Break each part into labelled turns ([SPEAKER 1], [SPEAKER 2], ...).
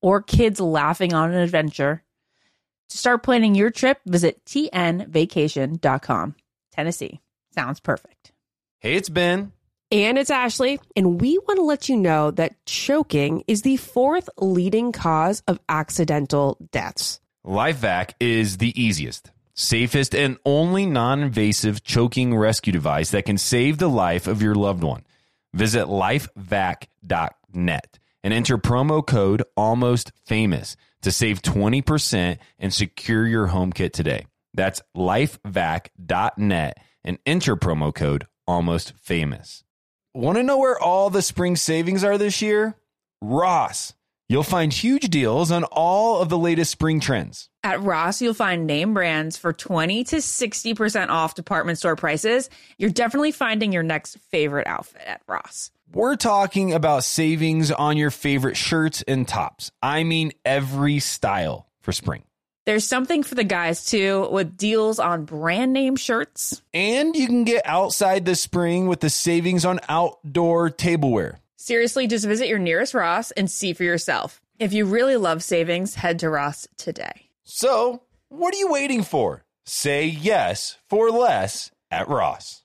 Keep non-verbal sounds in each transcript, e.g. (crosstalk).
[SPEAKER 1] or kids laughing on an adventure. To start planning your trip, visit tnvacation.com. Tennessee sounds perfect.
[SPEAKER 2] Hey, it's Ben.
[SPEAKER 3] And it's Ashley, and we want to let you know that choking is the fourth leading cause of accidental deaths.
[SPEAKER 2] LifeVac is the easiest, safest, and only non invasive choking rescue device that can save the life of your loved one. Visit lifevac.net and enter promo code almost famous to save 20% and secure your home kit today. That's lifevac.net and enter promo code almost famous. Want to know where all the spring savings are this year? Ross. You'll find huge deals on all of the latest spring trends.
[SPEAKER 1] At Ross, you'll find name brands for 20 to 60% off department store prices. You're definitely finding your next favorite outfit at Ross.
[SPEAKER 2] We're talking about savings on your favorite shirts and tops. I mean, every style for spring.
[SPEAKER 1] There's something for the guys too, with deals on brand name shirts.
[SPEAKER 2] And you can get outside this spring with the savings on outdoor tableware.
[SPEAKER 1] Seriously, just visit your nearest Ross and see for yourself. If you really love savings, head to Ross today.
[SPEAKER 2] So, what are you waiting for? Say yes for less at Ross.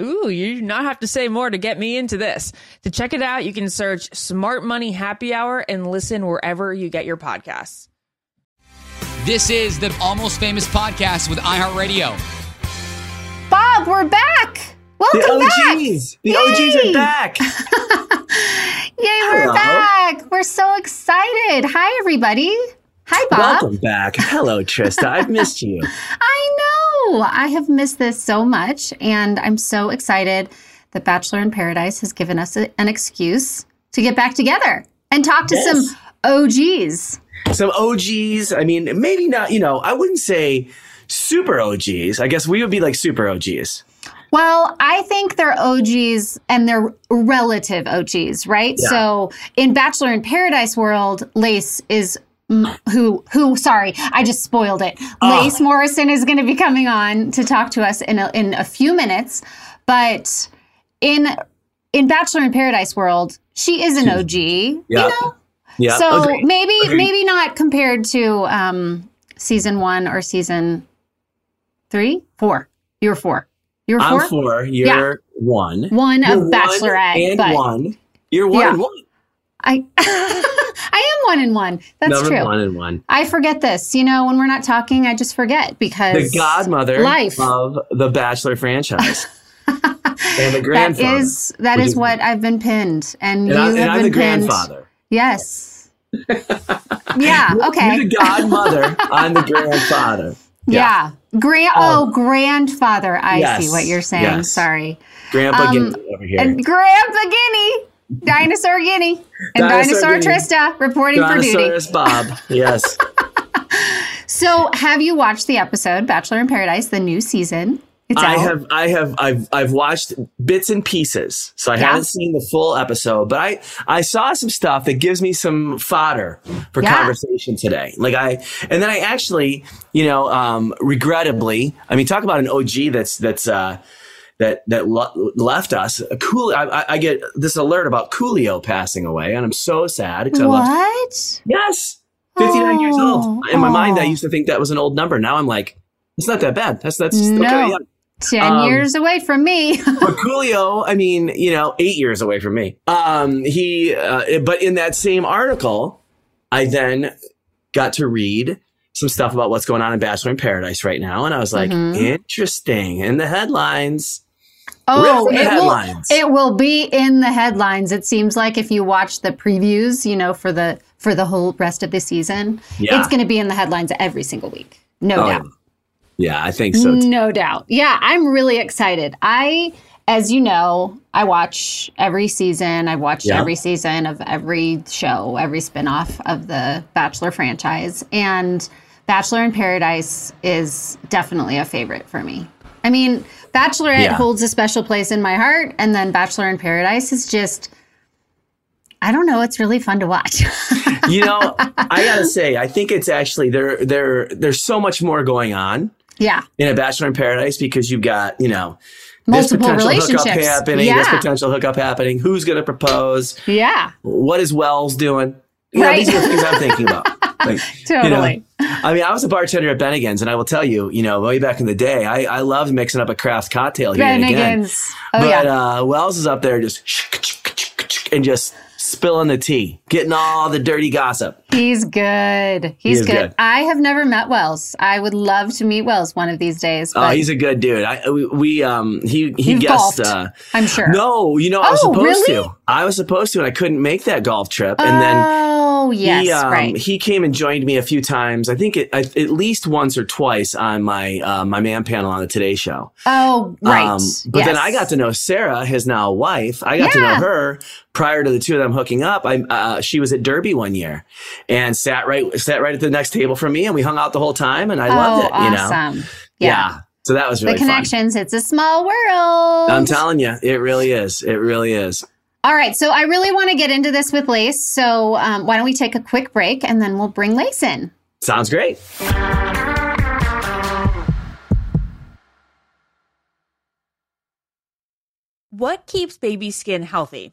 [SPEAKER 1] Ooh, you do not have to say more to get me into this. To check it out, you can search Smart Money Happy Hour and listen wherever you get your podcasts.
[SPEAKER 4] This is the Almost Famous podcast with iHeartRadio.
[SPEAKER 5] Bob, we're back. Welcome
[SPEAKER 6] the
[SPEAKER 5] back.
[SPEAKER 6] The
[SPEAKER 5] Yay.
[SPEAKER 6] OGs are back. (laughs)
[SPEAKER 5] Yay, we're
[SPEAKER 6] Hello.
[SPEAKER 5] back. We're so excited. Hi, everybody. Hi, Bob.
[SPEAKER 6] Welcome back. Hello, Trista. I've missed you. (laughs)
[SPEAKER 5] I know. I have missed this so much, and I'm so excited that Bachelor in Paradise has given us a- an excuse to get back together and talk to
[SPEAKER 6] Yes.
[SPEAKER 5] some OGs.
[SPEAKER 6] Some OGs. I mean, maybe not, you know, I wouldn't say super OGs. I guess we would be like super OGs.
[SPEAKER 5] Well, I think they're OGs and they're relative OGs, right?
[SPEAKER 6] Yeah.
[SPEAKER 5] So in Bachelor in Paradise world, Lace is who who sorry, I just spoiled it.
[SPEAKER 6] Oh.
[SPEAKER 5] Lace Morrison is going to be coming on to talk to us in a, in a few minutes, but in in Bachelor in Paradise world, she is an OG,
[SPEAKER 6] Yeah.
[SPEAKER 5] you know?
[SPEAKER 6] Yeah.
[SPEAKER 5] so
[SPEAKER 6] agreed.
[SPEAKER 5] maybe
[SPEAKER 6] Agreed.
[SPEAKER 5] maybe not compared to um season 1 or season 3, 4. you're 4. you're 4?
[SPEAKER 6] I'm four. You're one.
[SPEAKER 5] one
[SPEAKER 6] You're
[SPEAKER 5] of
[SPEAKER 6] one
[SPEAKER 5] Bachelorette,
[SPEAKER 6] and
[SPEAKER 5] but
[SPEAKER 6] one. You're one
[SPEAKER 5] Yeah.
[SPEAKER 6] and one.
[SPEAKER 5] I (laughs) I am one in one. That's
[SPEAKER 6] Number
[SPEAKER 5] true.
[SPEAKER 6] One in one.
[SPEAKER 5] I forget this. You know, when we're not talking, I just forget because
[SPEAKER 6] The godmother
[SPEAKER 5] life.
[SPEAKER 6] of the Bachelor franchise. (laughs) and the grandfather.
[SPEAKER 5] is that is what I've been pinned, and,
[SPEAKER 6] and,
[SPEAKER 5] you
[SPEAKER 6] I,
[SPEAKER 5] have
[SPEAKER 6] and I'm
[SPEAKER 5] been
[SPEAKER 6] the
[SPEAKER 5] pinned.
[SPEAKER 6] grandfather.
[SPEAKER 5] Yes. (laughs) yeah. Okay.
[SPEAKER 6] You're the godmother. I'm the grandfather.
[SPEAKER 5] yeah. Grand. oh, grandfather. I
[SPEAKER 6] yes,
[SPEAKER 5] see what you're saying.
[SPEAKER 6] yes.
[SPEAKER 5] Sorry.
[SPEAKER 6] Grandpa
[SPEAKER 5] Um,
[SPEAKER 6] Gimpy over here.
[SPEAKER 5] And Grandpa Guiney, Dinosaur Guiney, and
[SPEAKER 6] Dinosaur
[SPEAKER 5] Dinosaur, Trista reporting for duty.
[SPEAKER 6] Bob. Yes. (laughs)
[SPEAKER 5] So, have you watched the episode Bachelor in Paradise, the new season? It's
[SPEAKER 6] I
[SPEAKER 5] out.
[SPEAKER 6] have, I have, I've, I've watched bits and pieces, so I
[SPEAKER 5] Yeah.
[SPEAKER 6] haven't seen the full episode. But I, I saw some stuff that gives me some fodder for
[SPEAKER 5] Yeah.
[SPEAKER 6] conversation today. Like I, and then I actually, you know, um, regrettably, I mean, talk about an OG that's that's uh, that that lo- left us. Cool. I, I, I get this alert about Coolio passing away, and I'm so sad because I love.
[SPEAKER 5] what?
[SPEAKER 6] Yes, 59 years
[SPEAKER 5] Oh,
[SPEAKER 6] old. In my mind, I
[SPEAKER 5] oh.
[SPEAKER 6] used to think that was an old number. Now I'm like, it's not that bad. That's that's
[SPEAKER 5] No.
[SPEAKER 6] of young.
[SPEAKER 5] 10
[SPEAKER 6] Um,
[SPEAKER 5] years away from me. (laughs)
[SPEAKER 6] But Coolio, I mean, you know, eight years away from me. Um, he, uh, but in that same article, I then got to read some stuff about what's going on in Bachelor in Paradise right now, and I was like,
[SPEAKER 5] Mhm.
[SPEAKER 6] interesting. In the headlines,
[SPEAKER 5] Oh, it will, it will be in the headlines. It seems like if you watch the previews, you know, for the for the whole rest of the season,
[SPEAKER 6] Yeah.
[SPEAKER 5] it's going to be in the headlines every single week. No
[SPEAKER 6] Oh,
[SPEAKER 5] doubt.
[SPEAKER 6] yeah, I think so. Too.
[SPEAKER 5] No doubt. Yeah, I'm really excited. I, as you know, I watch every season. I've watched
[SPEAKER 6] Yeah.
[SPEAKER 5] every season of every show, every spinoff of the Bachelor franchise. And Bachelor in Paradise is definitely a favorite for me. I mean, Bachelorette
[SPEAKER 6] Yeah.
[SPEAKER 5] holds a special place in my heart, and then Bachelor in Paradise is just. I don't know. It's really fun to watch. (laughs)
[SPEAKER 6] you know, I (laughs) gotta say, I think it's actually there. There, there's so much more going on
[SPEAKER 5] yeah.
[SPEAKER 6] in a Bachelor in Paradise because you've got, you know,
[SPEAKER 5] Multiple
[SPEAKER 6] this potential hookup
[SPEAKER 5] relationships.
[SPEAKER 6] happening, this potential hookup happening. Who's going to propose?
[SPEAKER 5] Yeah.
[SPEAKER 6] What is Wells doing? You know, these are the things I'm thinking about. (laughs) Like, you know,
[SPEAKER 5] Totally.
[SPEAKER 6] I mean, I was a bartender at Bennigan's, and I will tell you, you know, way back in the day, I, I loved mixing up a craft cocktail here and again.
[SPEAKER 5] Oh,
[SPEAKER 6] but
[SPEAKER 5] yeah.
[SPEAKER 6] uh, Wells is up there just and just spilling the tea, getting all the dirty gossip.
[SPEAKER 5] He's good. He's
[SPEAKER 6] is
[SPEAKER 5] good.
[SPEAKER 6] good.
[SPEAKER 5] I have never met Wells. I would love to meet Wells one of these days.
[SPEAKER 6] Oh, he's a good dude. I we, we um he he guessed. Uh,
[SPEAKER 5] I'm sure.
[SPEAKER 6] no, you know I was
[SPEAKER 5] Oh,
[SPEAKER 6] supposed
[SPEAKER 5] really?
[SPEAKER 6] to. I was supposed to, and I couldn't make that golf trip. And then
[SPEAKER 5] oh yes,
[SPEAKER 6] he, um,
[SPEAKER 5] right.
[SPEAKER 6] he came and joined me a few times. I think it, I, at least once or twice on my uh, my man panel on the Today Show.
[SPEAKER 5] oh right.
[SPEAKER 6] Um, but then I got to know Sarah, his now wife. I got to know her prior to the two of them hooking up. I uh, she was at Derby one year and sat right sat right at the next table from me, and we hung out the whole time, and I
[SPEAKER 5] oh,
[SPEAKER 6] loved it. You know,
[SPEAKER 5] awesome. Yeah.
[SPEAKER 6] So that was really
[SPEAKER 5] the
[SPEAKER 6] fun.
[SPEAKER 5] connections. It's a small world.
[SPEAKER 6] I'm telling you, it really is. It really is.
[SPEAKER 5] All right, so I really want to get into this with Lace. So um, why don't we take a quick break and then we'll bring Lace in.
[SPEAKER 6] Sounds great.
[SPEAKER 1] What keeps baby skin healthy?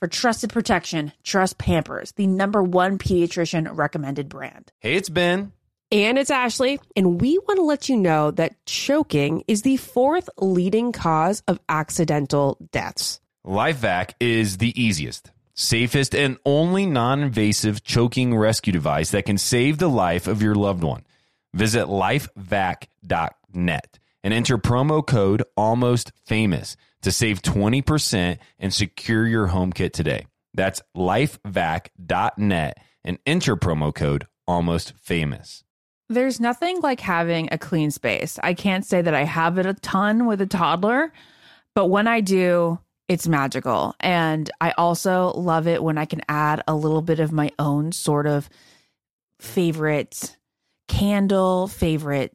[SPEAKER 1] For trusted protection, trust Pampers, the number one pediatrician recommended brand.
[SPEAKER 2] Hey, it's Ben.
[SPEAKER 3] And it's Ashley, and we want to let you know that choking is the fourth leading cause of accidental deaths.
[SPEAKER 2] LifeVac is the easiest, safest, and only non invasive choking rescue device that can save the life of your loved one. Visit lifevac.net and enter promo code almost famous to save 20% and secure your home kit today. That's lifevac.net and enter promo code almost famous.
[SPEAKER 1] There's nothing like having a clean space. I can't say that I have it a ton with a toddler, but when I do, it's magical. And I also love it when I can add a little bit of my own sort of favorite candle, favorite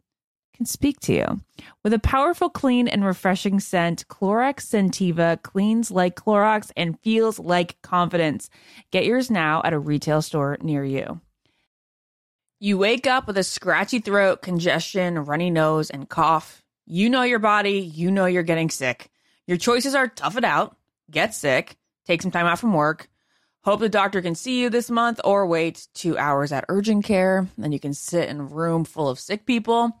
[SPEAKER 1] can speak to you. With a powerful, clean, and refreshing scent, Clorox Scentiva cleans like Clorox and feels like confidence. Get yours now at a retail store near you. You wake up with a scratchy throat, congestion, runny nose, and cough. You know your body, you know you're getting sick. Your choices are tough it out, get sick, take some time out from work, hope the doctor can see you this month, or wait two hours at urgent care. Then you can sit in a room full of sick people.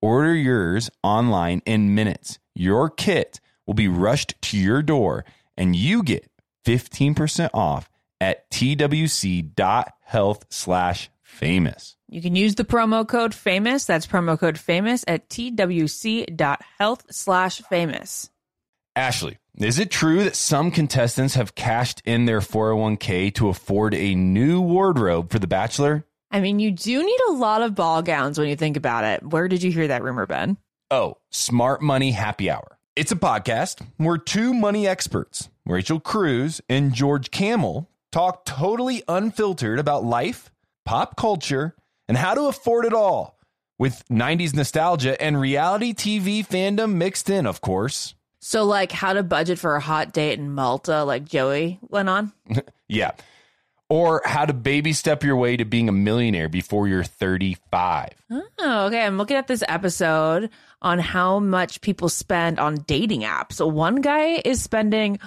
[SPEAKER 2] Order yours online in minutes. Your kit will be rushed to your door and you get 15% off at twc.health slash famous.
[SPEAKER 1] You can use the promo code famous. That's promo code famous at twc.health slash famous.
[SPEAKER 2] Ashley, is it true that some contestants have cashed in their 401k to afford a new wardrobe for The Bachelor?
[SPEAKER 1] I mean, you do need a lot of ball gowns when you think about it. Where did you hear that rumor, Ben?
[SPEAKER 2] Oh, Smart Money Happy Hour. It's a podcast where two money experts, Rachel Cruz and George Kamel, talk totally unfiltered about life, pop culture, and how to afford it all with 90s nostalgia and reality TV fandom mixed in, of course.
[SPEAKER 1] So, like, how to budget for a hot date in Malta, like Joey went on? (laughs)
[SPEAKER 2] Yeah. Or how to baby step your way to being a millionaire before you're 35.
[SPEAKER 1] Oh, okay. I'm looking at this episode on how much people spend on dating apps. So, one guy is spending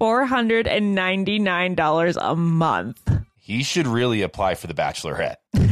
[SPEAKER 1] $499 a month.
[SPEAKER 2] He should really apply for the Bachelorette. (laughs)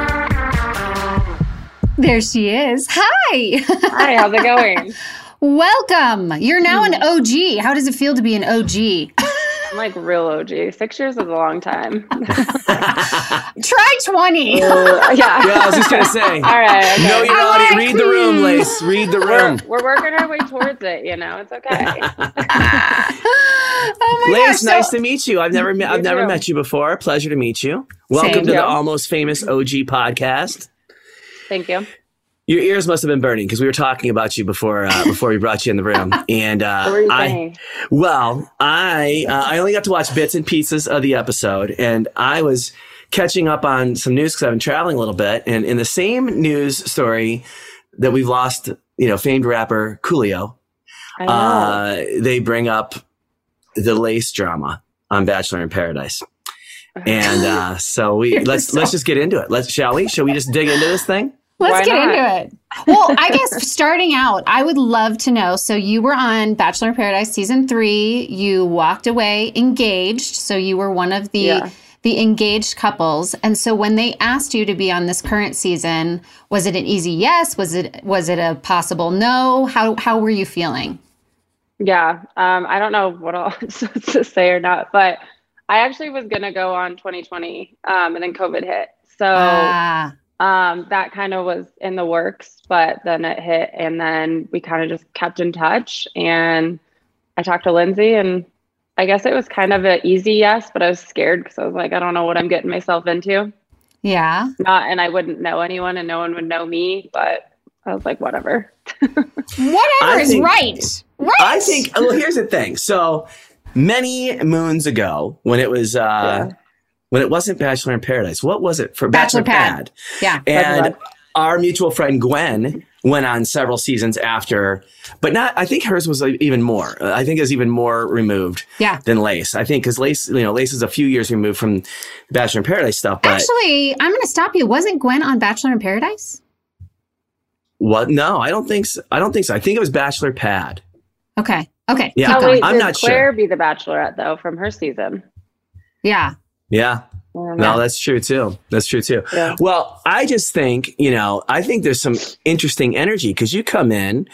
[SPEAKER 5] There she is. Hi.
[SPEAKER 7] Hi, how's it going? (laughs)
[SPEAKER 5] Welcome. You're now an OG. How does it feel to be an OG?
[SPEAKER 7] I'm like real OG. Six years is a long time. (laughs)
[SPEAKER 5] Try 20. (laughs)
[SPEAKER 7] Uh, yeah.
[SPEAKER 6] Yeah, I was just gonna say.
[SPEAKER 7] All right. Okay.
[SPEAKER 6] Know your
[SPEAKER 5] I
[SPEAKER 6] audience.
[SPEAKER 5] like
[SPEAKER 6] Read the room. Lace. Read the room.
[SPEAKER 7] We're working our way towards it. You know, it's okay.
[SPEAKER 5] oh my
[SPEAKER 6] Lace,
[SPEAKER 5] gosh.
[SPEAKER 6] nice
[SPEAKER 5] so-
[SPEAKER 6] to meet you. I've never met. I've
[SPEAKER 7] You
[SPEAKER 6] never
[SPEAKER 7] too.
[SPEAKER 6] met you before. Pleasure to meet you. Welcome
[SPEAKER 5] Same.
[SPEAKER 6] to the almost famous OG podcast.
[SPEAKER 7] Thank you.
[SPEAKER 6] Your ears must have been burning because we were talking about you before uh, (laughs) before we brought you in the room. And uh,
[SPEAKER 7] What were you
[SPEAKER 6] I,
[SPEAKER 7] saying?
[SPEAKER 6] well, I uh, I only got to watch bits and pieces of the episode, and I was catching up on some news because I've been traveling a little bit. And in the same news story that we've lost, you know, famed rapper Coolio, uh, they bring up the lace drama on Bachelor in Paradise. (laughs) And uh, so we let's let's just get into it. Let's shall we? Shall we just dig into this thing?
[SPEAKER 5] Let's
[SPEAKER 7] Why
[SPEAKER 5] get
[SPEAKER 7] not?
[SPEAKER 5] into it. Well, I guess (laughs) starting out, I would love to know. So you were on Bachelor in Paradise season three. You walked away engaged. So you were one of the
[SPEAKER 7] Yeah.
[SPEAKER 5] the engaged couples. And so when they asked you to be on this current season, was it an easy yes? Was it was it a possible no? How how were you feeling?
[SPEAKER 7] yeah. Um, I don't know what (laughs) else to say or not, but I actually was gonna go on 2020, um, and then COVID hit. So
[SPEAKER 5] Ah,
[SPEAKER 7] um, that kind of was in the works, but then it hit, and then we kind of just kept in touch. And I talked to Lindsay, and I guess it was kind of an easy yes, but I was scared because I was like, I don't know what I'm getting myself into.
[SPEAKER 5] yeah.
[SPEAKER 7] Not, and I wouldn't know anyone, and no one would know me. But I was like, whatever. (laughs)
[SPEAKER 5] Whatever
[SPEAKER 6] I
[SPEAKER 5] is
[SPEAKER 6] think-
[SPEAKER 5] right. Right.
[SPEAKER 6] I think. Well, here's the thing. So many moons ago, when it was uh,
[SPEAKER 7] Yeah.
[SPEAKER 6] When it wasn't Bachelor in Paradise, what was it for
[SPEAKER 5] Bachelor
[SPEAKER 6] Bachelor,
[SPEAKER 5] Pad. Yeah.
[SPEAKER 6] And our mutual friend Gwen went on several seasons after, but not. I think hers was like, even more. Uh, I think it was even more removed
[SPEAKER 5] Yeah.
[SPEAKER 6] than Lace. I think because Lace, you know, Lace is a few years removed from Bachelor in Paradise stuff. But
[SPEAKER 5] Actually, I'm going to stop you. Wasn't Gwen on Bachelor in Paradise?
[SPEAKER 6] What? No, I don't think so. I don't think so. I think it was Bachelor Pad.
[SPEAKER 5] Okay. Okay.
[SPEAKER 6] Yeah.
[SPEAKER 5] keep
[SPEAKER 7] Oh, wait,
[SPEAKER 6] I'm
[SPEAKER 7] did
[SPEAKER 6] not sure.
[SPEAKER 7] Claire be the Bachelorette though from her season?
[SPEAKER 5] Yeah.
[SPEAKER 6] Yeah. No, that's true too. That's true too.
[SPEAKER 7] Yeah.
[SPEAKER 6] Well, I just think, you know, I think there's some interesting energy because you come in,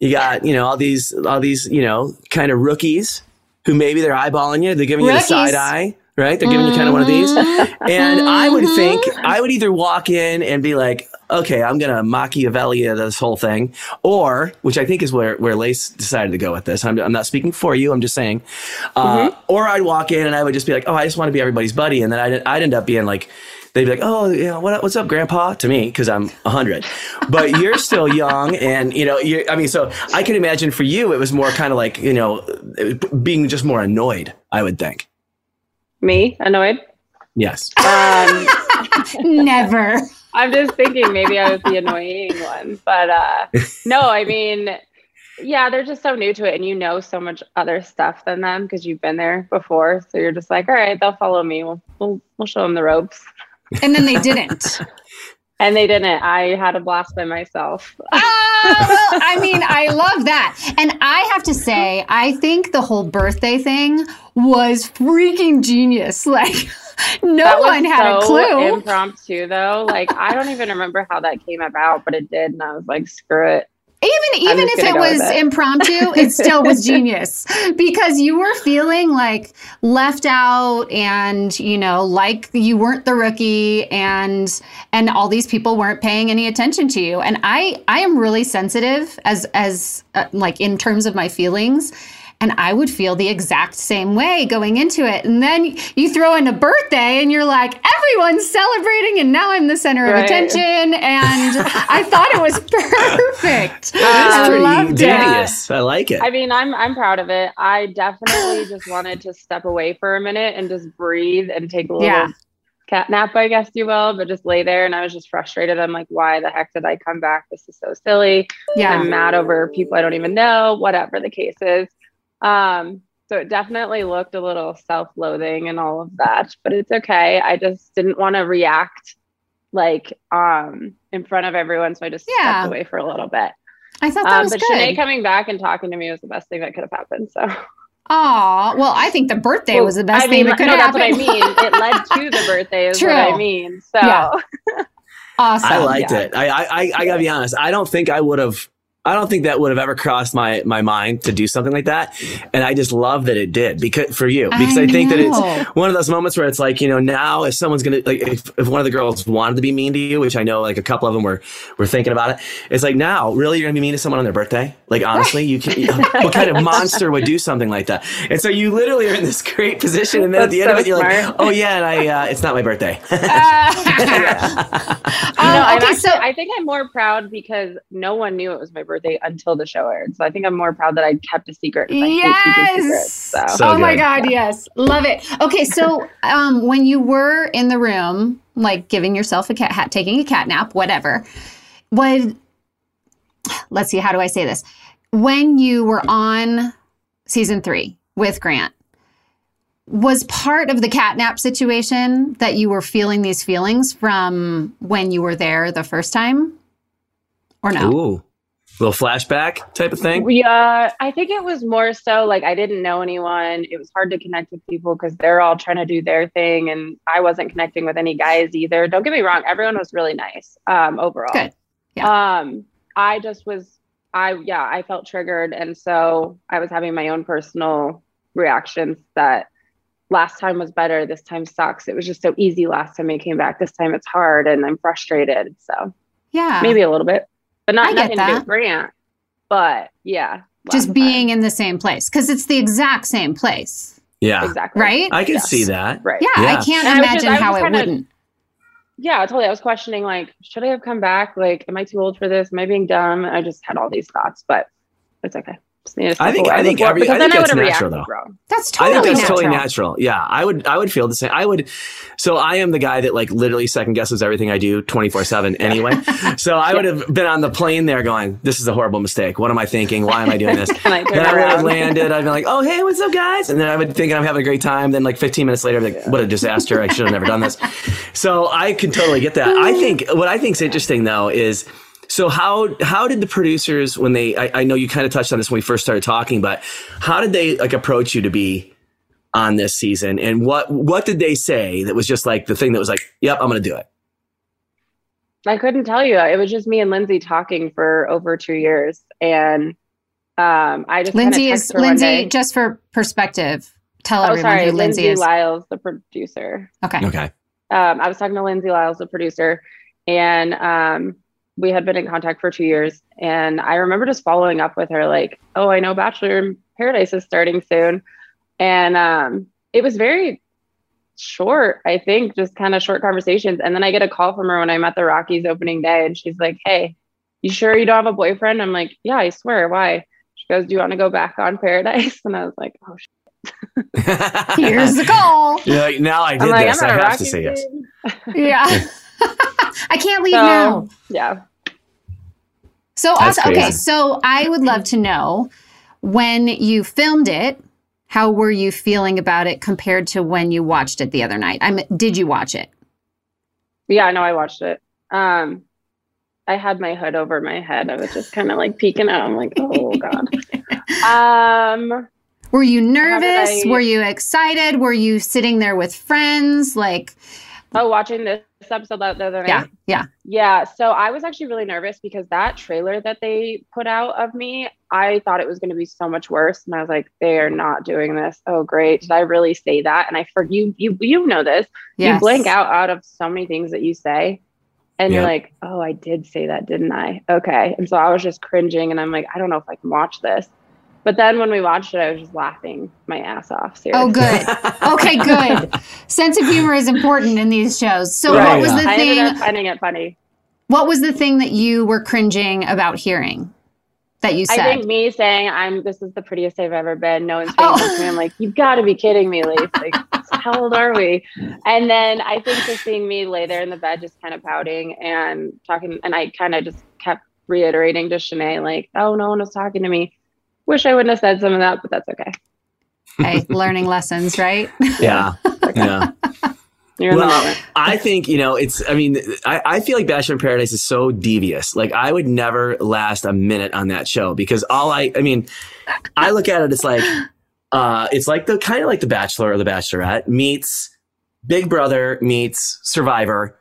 [SPEAKER 6] you got, you know, all these, all these, you know, kind of rookies who maybe they're eyeballing you. They're giving you the side eye, right? They're giving you kind of one of these. Mm-hmm. And I would mm-hmm. think, I would either walk in and be like, okay, I'm going to Machiavelli this whole thing. Or, which I think is where, where Lace decided to go with this. I'm, I'm not speaking for you. I'm just saying. Uh, mm-hmm. Or I'd walk in and I would just be like, oh, I just want to be everybody's buddy. And then I'd, I'd end up being like, they'd be like, oh, you know, what, what's up, grandpa? To me, because I'm 100. But you're still young. And, you know, you're, I mean, so I can imagine for you, it was more kind of like, you know, being just more annoyed, I would think.
[SPEAKER 7] Me annoyed.
[SPEAKER 6] Yes.
[SPEAKER 7] Um, (laughs)
[SPEAKER 5] Never.
[SPEAKER 7] I'm just thinking maybe I was the annoying one, but uh, no, I mean, yeah, they're just so new to it, and you know so much other stuff than them because you've been there before. So you're just like, all right, they'll follow me. We'll we'll, we'll show them the ropes.
[SPEAKER 5] And then they didn't. (laughs)
[SPEAKER 7] And they didn't. I had a blast by myself. (laughs)
[SPEAKER 5] Ah, well, I mean, I love that. And I have to say, I think the whole birthday thing was freaking genius. (laughs) Like, no one had a
[SPEAKER 7] so
[SPEAKER 5] clue.
[SPEAKER 7] Impromptu though, like I don't even remember how that came about, but it did, and I was like, screw it.
[SPEAKER 5] even even if it was
[SPEAKER 7] it.
[SPEAKER 5] impromptu, (laughs) it still was genius because you were feeling like left out and you know like you weren't the rookie and and all these people weren't paying any attention to you and I I am really sensitive as as uh, like in terms of my feelings and I would feel the exact same way going into it. And then you throw in a birthday and you're like, everyone's celebrating, and now I'm the center of
[SPEAKER 7] Right.
[SPEAKER 5] attention. And I thought it was (laughs) perfect.
[SPEAKER 6] That's
[SPEAKER 5] I
[SPEAKER 6] pretty
[SPEAKER 5] loved it.
[SPEAKER 6] I like it.
[SPEAKER 7] I mean, I'm I'm proud of it. I definitely (sighs) just wanted to step away for a minute and just breathe and take a little
[SPEAKER 5] Yeah.
[SPEAKER 7] cat nap, I guess you will, but just lay there and I was just frustrated. I'm like, why the heck did I come back? This is so silly.
[SPEAKER 5] Yeah.
[SPEAKER 7] I'm mad over people I don't even know, whatever the case is. Um, so it definitely looked a little self-loathing and all of that, but it's okay. I just didn't want to react like um in front of everyone, so I just
[SPEAKER 5] Yeah.
[SPEAKER 7] stepped away for a little bit.
[SPEAKER 5] I thought that
[SPEAKER 7] Um,
[SPEAKER 5] was
[SPEAKER 7] but
[SPEAKER 5] good.
[SPEAKER 7] Shanae coming back and talking to me was the best thing that could have happened. So
[SPEAKER 5] Aw, well, I think the birthday was the best
[SPEAKER 7] I mean,
[SPEAKER 5] thing that could
[SPEAKER 7] no,
[SPEAKER 5] have
[SPEAKER 7] that's
[SPEAKER 5] happened.
[SPEAKER 7] what I mean. It led to the (laughs) birthday, is what I mean. So
[SPEAKER 5] Yeah. (laughs) awesome.
[SPEAKER 6] I liked
[SPEAKER 7] yeah.
[SPEAKER 6] it. I, I, I, I gotta be honest. I don't think I would have. I don't think that would have ever crossed my my mind to do something like that. And I just love that it did because for you because I,
[SPEAKER 5] I
[SPEAKER 6] think that it's one of those moments where it's like you know now if someone's gonna like if, if one of the girls wanted to be mean to you, which I know like a couple of them were were thinking about it. It's like now really you're gonna be mean to someone on their birthday? Like honestly, you can. (laughs) what kind of (laughs) monster would do something like that? And so you literally are in this great position, and then at
[SPEAKER 7] That's
[SPEAKER 6] the end of it, you're like, oh yeah, and I uh, it's not my birthday.
[SPEAKER 5] Um,
[SPEAKER 7] no, I'm
[SPEAKER 5] okay,
[SPEAKER 7] actually,
[SPEAKER 5] so
[SPEAKER 7] I think I'm more proud because no one knew it was my birthday until the show aired. So I think I'm more proud that I kept a secret. I hate keeping secrets,
[SPEAKER 5] yes.
[SPEAKER 7] so.
[SPEAKER 6] So
[SPEAKER 5] oh my
[SPEAKER 6] good.
[SPEAKER 5] god, yes, love it. Okay, so (laughs) um, when you were in the room, like giving yourself a cat, taking a cat nap, whatever, what? Let's see, how do I say this? When you were on season three with Grant, was part of the catnap situation that you were feeling these feelings from when you were there the first time, or no?
[SPEAKER 6] Ooh, little flashback type of thing.
[SPEAKER 7] We, uh, I think it was more so like I didn't know anyone. It was hard to connect with people because they're all trying to do their thing, and I wasn't connecting with any guys either. Don't get me wrong; everyone was really nice um, overall.
[SPEAKER 5] Good. Yeah.
[SPEAKER 7] Um, I just was, I yeah, I felt triggered, and so I was having my own personal reactions that last time was better. This time sucks. It was just so easy last time I came back. This time it's hard, and I'm frustrated. So
[SPEAKER 5] Yeah,
[SPEAKER 7] maybe a little bit, but
[SPEAKER 5] I
[SPEAKER 7] not
[SPEAKER 5] get
[SPEAKER 7] nothing to do
[SPEAKER 5] that.
[SPEAKER 7] with Grant. But yeah,
[SPEAKER 5] just being
[SPEAKER 7] time.
[SPEAKER 5] in the same place because it's the exact same place,
[SPEAKER 6] Yeah,
[SPEAKER 7] exactly
[SPEAKER 5] right?
[SPEAKER 6] I can
[SPEAKER 7] Yes.
[SPEAKER 6] see that.
[SPEAKER 7] right.
[SPEAKER 5] Yeah,
[SPEAKER 6] Yeah.
[SPEAKER 5] I can't
[SPEAKER 7] And I just-
[SPEAKER 5] imagine
[SPEAKER 7] I
[SPEAKER 5] how it
[SPEAKER 7] kinda-
[SPEAKER 5] wouldn't.
[SPEAKER 7] Yeah, totally. I was questioning like, should I have come back? Like, am I too old for this? Am I being dumb? I just had all these thoughts, but it's okay. Just need
[SPEAKER 6] I think- I think
[SPEAKER 7] before-
[SPEAKER 6] every- I think that's
[SPEAKER 7] would have
[SPEAKER 6] natural, though.
[SPEAKER 7] wrong.
[SPEAKER 5] That's
[SPEAKER 6] I
[SPEAKER 5] totally
[SPEAKER 6] think that's
[SPEAKER 5] natural.
[SPEAKER 6] totally natural. Yeah, I would I would feel the same. I would so I am the guy that like literally second guesses everything I do 24/7 anyway. (laughs) so I would have been on the plane there going, this is a horrible mistake. What am I thinking? Why am I doing this? (laughs)
[SPEAKER 7] Can I turn
[SPEAKER 6] then I would have landed. I'd be like, "Oh, hey, what's up, guys?" And then I would think I'm having a great time. Then like 15 minutes later, I'd be like, "What a disaster! I should have never done this." (laughs) So I can totally get that. I mm. think what I think is interesting though is So how how did the producers when they I, I know you kind of touched on this when we first started talking, but how did they like approach you to be on this season? And what what did they say that was just like the thing that was like, yep, I'm gonna do it.
[SPEAKER 7] I couldn't tell you. It was just me and Lindsay talking for over two years, and um, I just
[SPEAKER 5] Lindsay is
[SPEAKER 7] text her one
[SPEAKER 5] Lindsay. Just for perspective, tell
[SPEAKER 7] Oh,
[SPEAKER 5] everyone
[SPEAKER 7] sorry,
[SPEAKER 5] who Lindsay,
[SPEAKER 7] Lindsay
[SPEAKER 5] is.
[SPEAKER 7] Lyles, the producer.
[SPEAKER 5] Okay.
[SPEAKER 6] Okay.
[SPEAKER 7] um, I was talking to Lindsay Lyles, the producer, and um, we had been in contact for two years. And I remember just following up with her, like, "Oh, I know Bachelor in Paradise is starting soon," and um, it was very short. I think just kind of short conversations. And then I get a call from her when I'm at the Rockies opening day, and she's like, "Hey, you sure you don't have a boyfriend?" I'm like, "Yeah, I swear. Why?" She goes, "Do you want to go back on Paradise?" (laughs) And I was like, "Oh." Shit. (laughs)
[SPEAKER 5] Here's the call.
[SPEAKER 6] You're like, now I did
[SPEAKER 7] I'm
[SPEAKER 6] this.
[SPEAKER 7] I'm
[SPEAKER 6] I have
[SPEAKER 7] Rockies
[SPEAKER 6] to say yes.
[SPEAKER 5] Yeah. (laughs) I can't leave
[SPEAKER 7] So,
[SPEAKER 5] now.
[SPEAKER 7] Yeah.
[SPEAKER 5] So
[SPEAKER 6] That's
[SPEAKER 5] awesome. Okay, so I would love to know when you filmed it, how were you feeling about it compared to when you watched it the other night? I'm did you watch it?
[SPEAKER 7] Yeah, no, I watched it. Um, I had my hood over my head. I was just kind of like peeking out. I'm like, oh god. (laughs) Um,
[SPEAKER 5] Were you nervous?
[SPEAKER 7] I-
[SPEAKER 5] Were you excited? Were you sitting there with friends? Like,
[SPEAKER 7] oh, watching this episode the other night.
[SPEAKER 5] yeah, yeah.
[SPEAKER 7] Yeah, so I was actually really nervous because that trailer that they put out of me, I thought it was going to be so much worse, and I was like, they are not doing this. Oh, great! Did I really say that? And I for you, you, you know this. You blank out out of so many things that you say, and you're like, oh, I did say that, didn't I? Okay, and so I was just cringing, and I'm like, I don't know if I can watch this. But then when we watched it, I was just laughing my ass off. Seriously.
[SPEAKER 5] Oh, good. (laughs) Okay, good. Sense of humor is important in these shows. So,
[SPEAKER 6] Right.
[SPEAKER 5] what was the
[SPEAKER 7] I ended
[SPEAKER 5] thing?
[SPEAKER 7] up finding it funny.
[SPEAKER 5] What was the thing that you were cringing about hearing? That you said.
[SPEAKER 7] I think me saying I'm this is the prettiest I've ever been. No one's saying
[SPEAKER 5] Oh.
[SPEAKER 7] to me. I'm like, you've got to be kidding me, Leaf. Like, how old are we? And then I think just seeing me lay there in the bed, just kind of pouting and talking, and I kind of just kept reiterating to Shanae, like, oh, no one was talking to me. Wish I wouldn't have said some of that, but that's okay.
[SPEAKER 5] hey, learning lessons, right? (laughs)
[SPEAKER 6] Yeah. Yeah.
[SPEAKER 7] You're
[SPEAKER 6] Well. I think, you know, it's, I mean, I, I feel like Bachelor in Paradise is so devious. Like, I would never last a minute on that show because all I, I mean, I look at it, it's like, uh, it's like the kind of like The Bachelor or The Bachelorette meets Big Brother meets Survivor.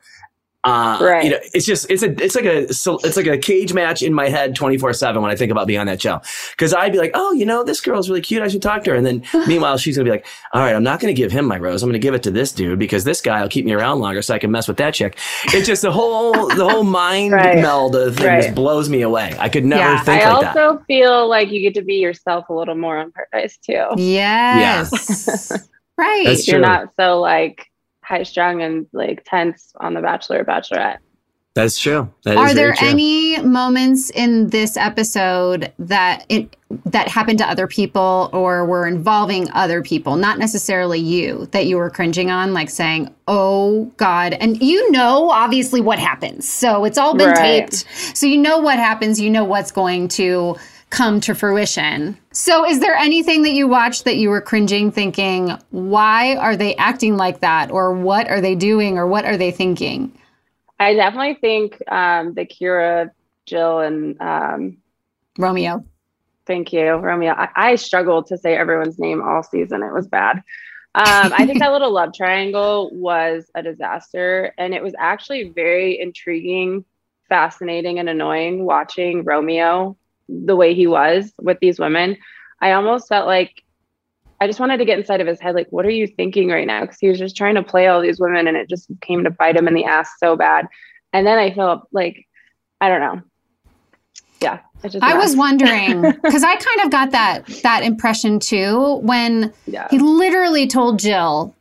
[SPEAKER 6] Uh,
[SPEAKER 7] Right.
[SPEAKER 6] You know, it's just it's a it's like a it's like a cage match in my head twenty four seven when I think about being on that show because I'd be like, oh, you know, this girl's really cute. I should talk to her. And then (laughs) meanwhile, she's gonna be like, all right, I'm not gonna give him my rose. I'm gonna give it to this dude because this guy will keep me around longer so I can mess with that chick. It's just the whole the whole (laughs) mind
[SPEAKER 7] Right.
[SPEAKER 6] meld of thing
[SPEAKER 7] Right.
[SPEAKER 6] just blows me away. I could never
[SPEAKER 5] Yeah.
[SPEAKER 6] think
[SPEAKER 7] I
[SPEAKER 6] like that.
[SPEAKER 7] I also feel like you get to be yourself a little more on Paradise too.
[SPEAKER 5] Yes. right.
[SPEAKER 6] That's
[SPEAKER 7] You're
[SPEAKER 6] true.
[SPEAKER 7] not so like high strung and like tense on The Bachelor or Bachelorette.
[SPEAKER 6] That's true. That is
[SPEAKER 5] Are
[SPEAKER 6] very
[SPEAKER 5] there
[SPEAKER 6] true.
[SPEAKER 5] any moments in this episode that it that happened to other people or were involving other people, not necessarily you, that you were cringing on, like saying, "Oh God," and you know obviously what happens, so it's all been
[SPEAKER 7] Right.
[SPEAKER 5] taped, so you know what happens, you know what's going to come to fruition. So, is there anything that you watched that you were cringing, thinking, "Why are they acting like that?" or "What are they doing?" or "What are they thinking?"
[SPEAKER 7] I definitely think um, the Kira, Jill, and um,
[SPEAKER 5] Romeo.
[SPEAKER 7] thank you, Romeo. I, I struggled to say everyone's name all season. It was bad. Um, I think (laughs) that little love triangle was a disaster, and it was actually very intriguing, fascinating, and annoying watching Romeo the way he was with these women. I almost felt like I just wanted to get inside of his head, like, what are you thinking right now? Because he was just trying to play all these women, and it just came to bite him in the ass so bad. And then I felt like, I don't know. Yeah,
[SPEAKER 5] I was wondering (laughs) because I kind of got that that impression too when
[SPEAKER 7] yeah.
[SPEAKER 5] he literally told Jill,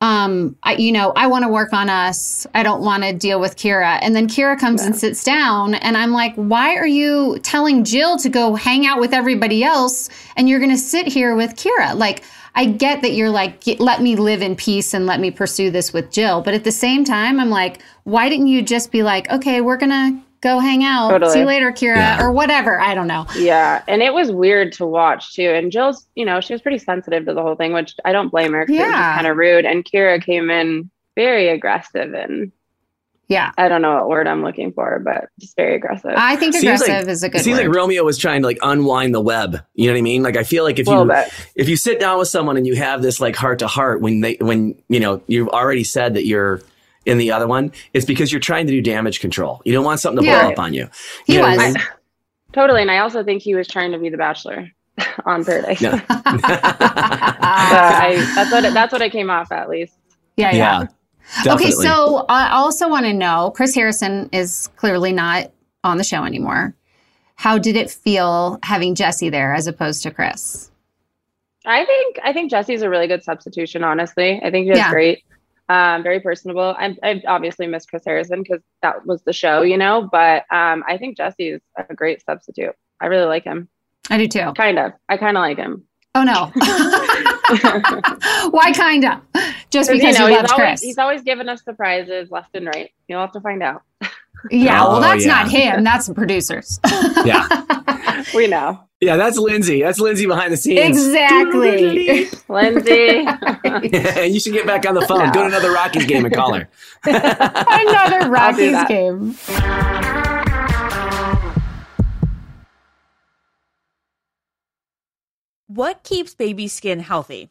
[SPEAKER 5] um, I, you know, I want to work on us. I don't want to deal with Kira. And then Kira comes and sits down, and I'm like, why are you telling Jill to go hang out with everybody else, and you're going to sit here with Kira? Like. I get that you're like, "Get- let me live in peace and let me pursue this with Jill. But at the same time, I'm like, why didn't you just be like, okay, we're going to go hang out.
[SPEAKER 7] Totally.
[SPEAKER 5] See you later, Kira,
[SPEAKER 6] Yeah.
[SPEAKER 5] or whatever. I don't know.
[SPEAKER 7] Yeah, and it was weird to watch too. And Jill's, you know, she was pretty sensitive to the whole thing, which I don't blame her. 'cause It was
[SPEAKER 5] Yeah.
[SPEAKER 7] kind of rude. And Kira came in very aggressive and
[SPEAKER 5] Yeah.
[SPEAKER 7] I don't know what word I'm looking for, but just very aggressive.
[SPEAKER 5] I think
[SPEAKER 6] Seems
[SPEAKER 5] aggressive
[SPEAKER 6] like-
[SPEAKER 5] is a
[SPEAKER 6] It
[SPEAKER 5] good
[SPEAKER 6] seems
[SPEAKER 5] word.
[SPEAKER 6] like Romeo was trying to like unwind the web. You know what I mean? Like I feel like if you
[SPEAKER 7] bit.
[SPEAKER 6] if you sit down with someone and you have this like heart to heart when they when you know you've already said that you're in the other one, it's because you're trying to do damage control. You don't want something to
[SPEAKER 5] Yeah.
[SPEAKER 6] blow up on you.
[SPEAKER 5] He
[SPEAKER 6] You
[SPEAKER 5] was.
[SPEAKER 6] I mean?
[SPEAKER 7] Totally. And I also think he was trying to be the bachelor (laughs) on Paradise.
[SPEAKER 6] Yeah.
[SPEAKER 7] So (laughs) I, that's what it, that's what it came off at least.
[SPEAKER 5] yeah, yeah.
[SPEAKER 6] yeah.
[SPEAKER 5] Okay, so I also want to know Chris Harrison is clearly not on the show anymore. How did it feel having Jesse there as opposed to Chris?
[SPEAKER 7] I think I think Jesse's a really good substitution. Honestly, I think he was
[SPEAKER 5] Yeah.
[SPEAKER 7] great. Um, very personable. I, I obviously miss Chris Harrison because that was the show, you know. But um, I think Jesse's a great substitute. I really like him.
[SPEAKER 5] I do too.
[SPEAKER 7] Kind of. I kind of like him.
[SPEAKER 5] Oh no. (laughs) (laughs) Why kinda? Just because you,
[SPEAKER 7] you know,
[SPEAKER 5] loved
[SPEAKER 7] he's always
[SPEAKER 5] Chris.
[SPEAKER 7] he's always giving us surprises left and right. You'll have to find out.
[SPEAKER 5] yeah, well
[SPEAKER 6] Oh,
[SPEAKER 5] that's
[SPEAKER 6] yeah.
[SPEAKER 5] not him. That's the producers.
[SPEAKER 6] yeah. (laughs)
[SPEAKER 7] We know,
[SPEAKER 6] Yeah, that's Lindsay. That's Lindsay behind the scenes.
[SPEAKER 5] exactly. (laughs)
[SPEAKER 7] Lindsay. (laughs)
[SPEAKER 6] you should get back on the phone. Go to another Rockies game and call her. (laughs)
[SPEAKER 5] Another Rockies game.
[SPEAKER 1] What keeps baby skin healthy?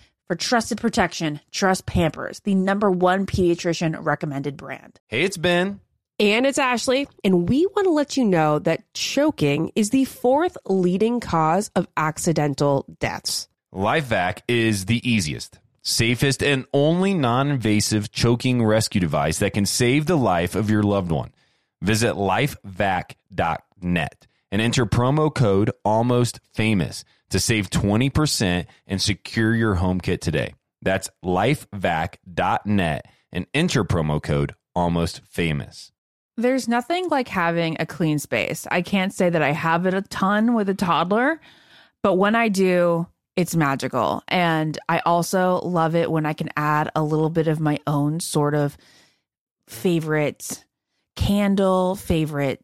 [SPEAKER 1] For trusted protection, trust Pampers, the number one pediatrician recommended brand.
[SPEAKER 2] Hey, it's Ben.
[SPEAKER 3] And it's Ashley, and we want to let you know that choking is the fourth leading cause of accidental deaths.
[SPEAKER 2] LifeVac is the easiest, safest, and only non invasive choking rescue device that can save the life of your loved one. Visit lifevac.net and enter promo code almost famous to save 20% and secure your home kit today. That's lifevac.net and enter promo code almost famous.
[SPEAKER 1] There's nothing like having a clean space. I can't say that I have it a ton with a toddler, but when I do, it's magical. And I also love it when I can add a little bit of my own sort of favorite candle, favorite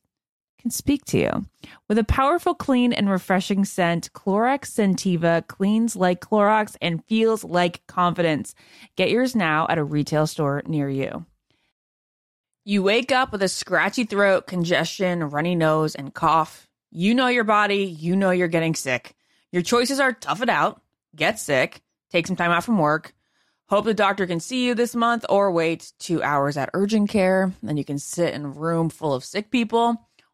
[SPEAKER 1] can speak to you. With a powerful, clean, and refreshing scent, Clorox Scentiva cleans like Clorox and feels like confidence. Get yours now at a retail store near you. You wake up with a scratchy throat, congestion, runny nose, and cough. You know your body, you know you're getting sick. Your choices are tough it out, get sick, take some time out from work, hope the doctor can see you this month, or wait two hours at urgent care. Then you can sit in a room full of sick people.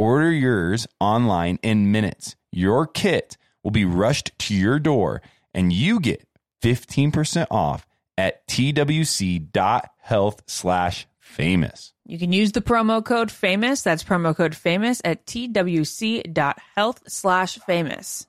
[SPEAKER 2] Order yours online in minutes. Your kit will be rushed to your door and you get 15% off at twc.health slash famous.
[SPEAKER 1] You can use the promo code FAMOUS. That's promo code FAMOUS at twc.health slash famous.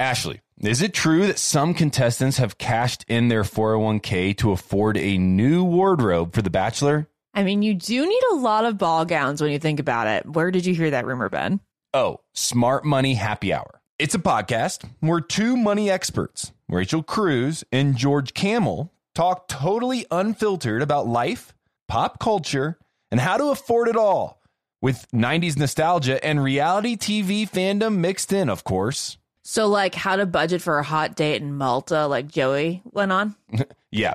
[SPEAKER 2] Ashley, is it true that some contestants have cashed in their 401k to afford a new wardrobe for The Bachelor?
[SPEAKER 1] I mean, you do need a lot of ball gowns when you think about it. Where did you hear that rumor, Ben?
[SPEAKER 2] Oh, Smart Money Happy Hour. It's a podcast where two money experts, Rachel Cruz and George Kamel, talk totally unfiltered about life, pop culture, and how to afford it all with 90s nostalgia and reality TV fandom mixed in, of course.
[SPEAKER 1] So, like, how to budget for a hot date in Malta, like Joey went on. (laughs)
[SPEAKER 2] Yeah.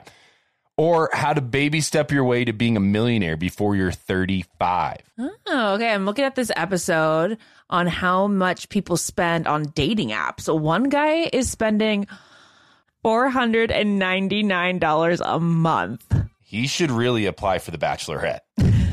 [SPEAKER 2] Or how to baby step your way to being a millionaire before you're 35.
[SPEAKER 1] Oh, okay. I'm looking at this episode on how much people spend on dating apps. So, one guy is spending $499 a month.
[SPEAKER 2] He should really apply for the Bachelorette. (laughs)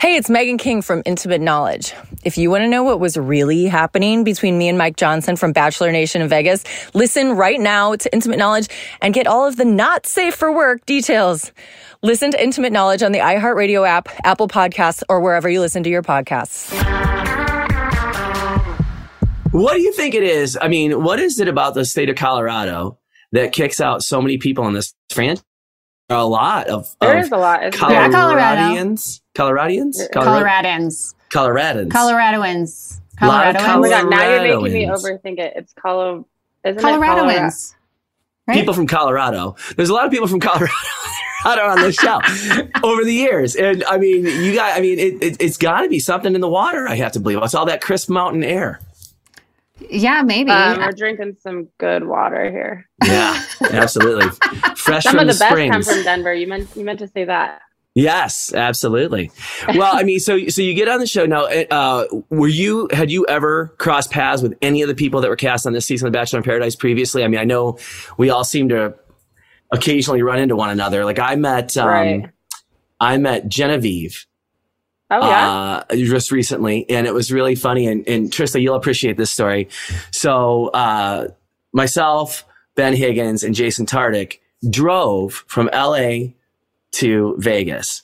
[SPEAKER 8] Hey, it's Megan King from Intimate Knowledge. If you want to know what was really happening between me and Mike Johnson from Bachelor Nation in Vegas, listen right now to Intimate Knowledge and get all of the not safe for work details. Listen to Intimate Knowledge on the iHeartRadio app, Apple Podcasts, or wherever you listen to your podcasts.
[SPEAKER 6] What do you think it is? I mean, what is it about the state of Colorado that kicks out so many people in this franchise? A lot of,
[SPEAKER 7] There
[SPEAKER 6] of
[SPEAKER 7] is a lot. isn't?
[SPEAKER 5] Yeah,
[SPEAKER 6] Coloradians, Coloradians, Colora-
[SPEAKER 5] Coloradans.
[SPEAKER 6] Coloradans,
[SPEAKER 5] Coloradoans.
[SPEAKER 6] Lot of
[SPEAKER 7] Oh my god, now you're making me overthink it. It's Colo isn't it Colorado?
[SPEAKER 5] Right?
[SPEAKER 6] people from Colorado. There's a lot of people from Colorado (laughs) on this show (laughs) over the years, and I mean, you got. I mean, it, it, it's got to be something in the water. I have to believe it's all that crisp mountain air.
[SPEAKER 5] Yeah, maybe.
[SPEAKER 7] Um, we're drinking some good water here.
[SPEAKER 6] Yeah, absolutely. (laughs) Fresh
[SPEAKER 7] Some
[SPEAKER 6] from
[SPEAKER 7] of the,
[SPEAKER 6] the,
[SPEAKER 7] best
[SPEAKER 6] springs.
[SPEAKER 7] come from Denver. You meant you meant to say that.
[SPEAKER 6] Yes, absolutely. Well, I mean, so so you get on the show now. Uh, were you had you ever crossed paths with any of the people that were cast on this season of The Bachelor in Paradise previously? I mean, I know we all seem to occasionally run into one another. Like I met, um,
[SPEAKER 7] Right.
[SPEAKER 6] I met Genevieve
[SPEAKER 7] Oh yeah.
[SPEAKER 6] uh, just recently, and it was really funny. And, and Trista, you'll appreciate this story. So, uh, myself, Ben Higgins, and Jason Tartick drove from LA to Vegas.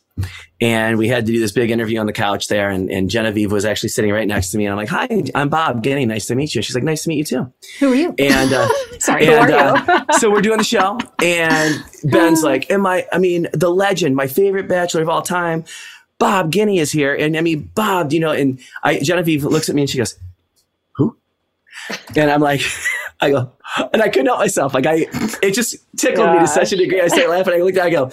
[SPEAKER 6] And we had to do this big interview on the couch there. And, and Genevieve was actually sitting right next to me. And I'm like, Hi, I'm Bob Guiney. Nice to meet you. She's like, Nice to meet you too.
[SPEAKER 5] Who are you?
[SPEAKER 6] And, uh, (laughs)
[SPEAKER 5] Sorry.
[SPEAKER 6] and, uh, so we're doing the show, and (laughs) Ben's like, "Am I? I mean, the legend, my favorite bachelor of all time, Bob Guiney is here." And I mean, Bob, you know, and I Genevieve looks at me and she goes, "Who?" And I'm like, (laughs) I go, and I couldn't help myself. Like I, it just tickled me to such a degree. I started laughing. I looked at, I go.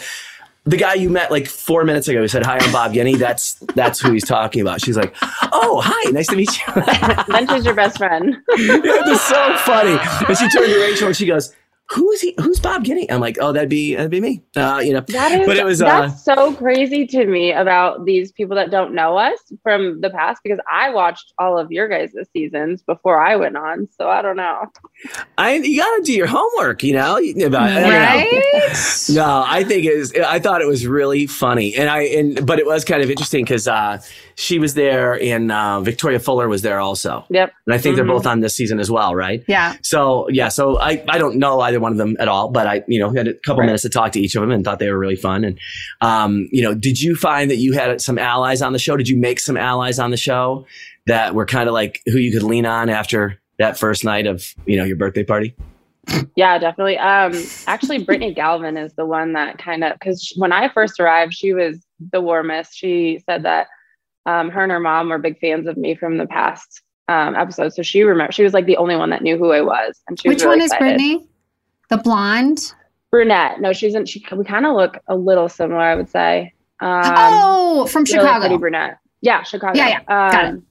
[SPEAKER 6] The guy you met like four minutes ago who said, Hi, I'm Bob Guiney. That's that's who he's talking about. She's like, Oh, hi, nice to meet you. (laughs)
[SPEAKER 7] then she's your best friend. (laughs)
[SPEAKER 6] it was so funny. And she turned to Rachel and she goes, "Who is he? Who's Bob Guiney?" I'm like, "Oh, that'd be that'd be me." Uh, you know,
[SPEAKER 7] That is
[SPEAKER 6] but it was uh,
[SPEAKER 7] that's so crazy to me about these people that don't know us from the past because I watched all of your guys' seasons before I went on. So I don't know.
[SPEAKER 6] I you got to do your homework. You know, about I know.
[SPEAKER 5] right?
[SPEAKER 6] No, I think it was. I thought it was really funny, and I and but it was kind of interesting because uh, she was there, and uh, Victoria Fuller was there also,
[SPEAKER 7] Yep.
[SPEAKER 6] and I think they're
[SPEAKER 7] Mhm.
[SPEAKER 6] both on this season as well, right?
[SPEAKER 5] Yeah.
[SPEAKER 6] So yeah, so I, I don't know either one of them at all, but I you know had a couple
[SPEAKER 7] Right.
[SPEAKER 6] minutes to talk to each of them and thought they were really fun. And um, you know, did you find that you had some allies on the show? Did you make some allies on the show that were kind of like who you could lean on after that first night of you know your birthday party?
[SPEAKER 7] Yeah, definitely. Um, actually, Brittany Galvin is the one that kind of because when I first arrived, she was the warmest. She said that um, her and her mom were big fans of me from the past um, episodes, so she remember she was like the only one that knew who I was, and she was
[SPEAKER 5] Which
[SPEAKER 7] really
[SPEAKER 5] one is
[SPEAKER 7] excited.
[SPEAKER 5] Brittany? The blonde?
[SPEAKER 7] Brunette. No, she's in. She we kind of look a little similar, I would say. Um,
[SPEAKER 5] oh, from
[SPEAKER 7] really
[SPEAKER 5] Chicago.
[SPEAKER 7] brunette. Yeah, Chicago.
[SPEAKER 5] Yeah, yeah. Got
[SPEAKER 7] Um,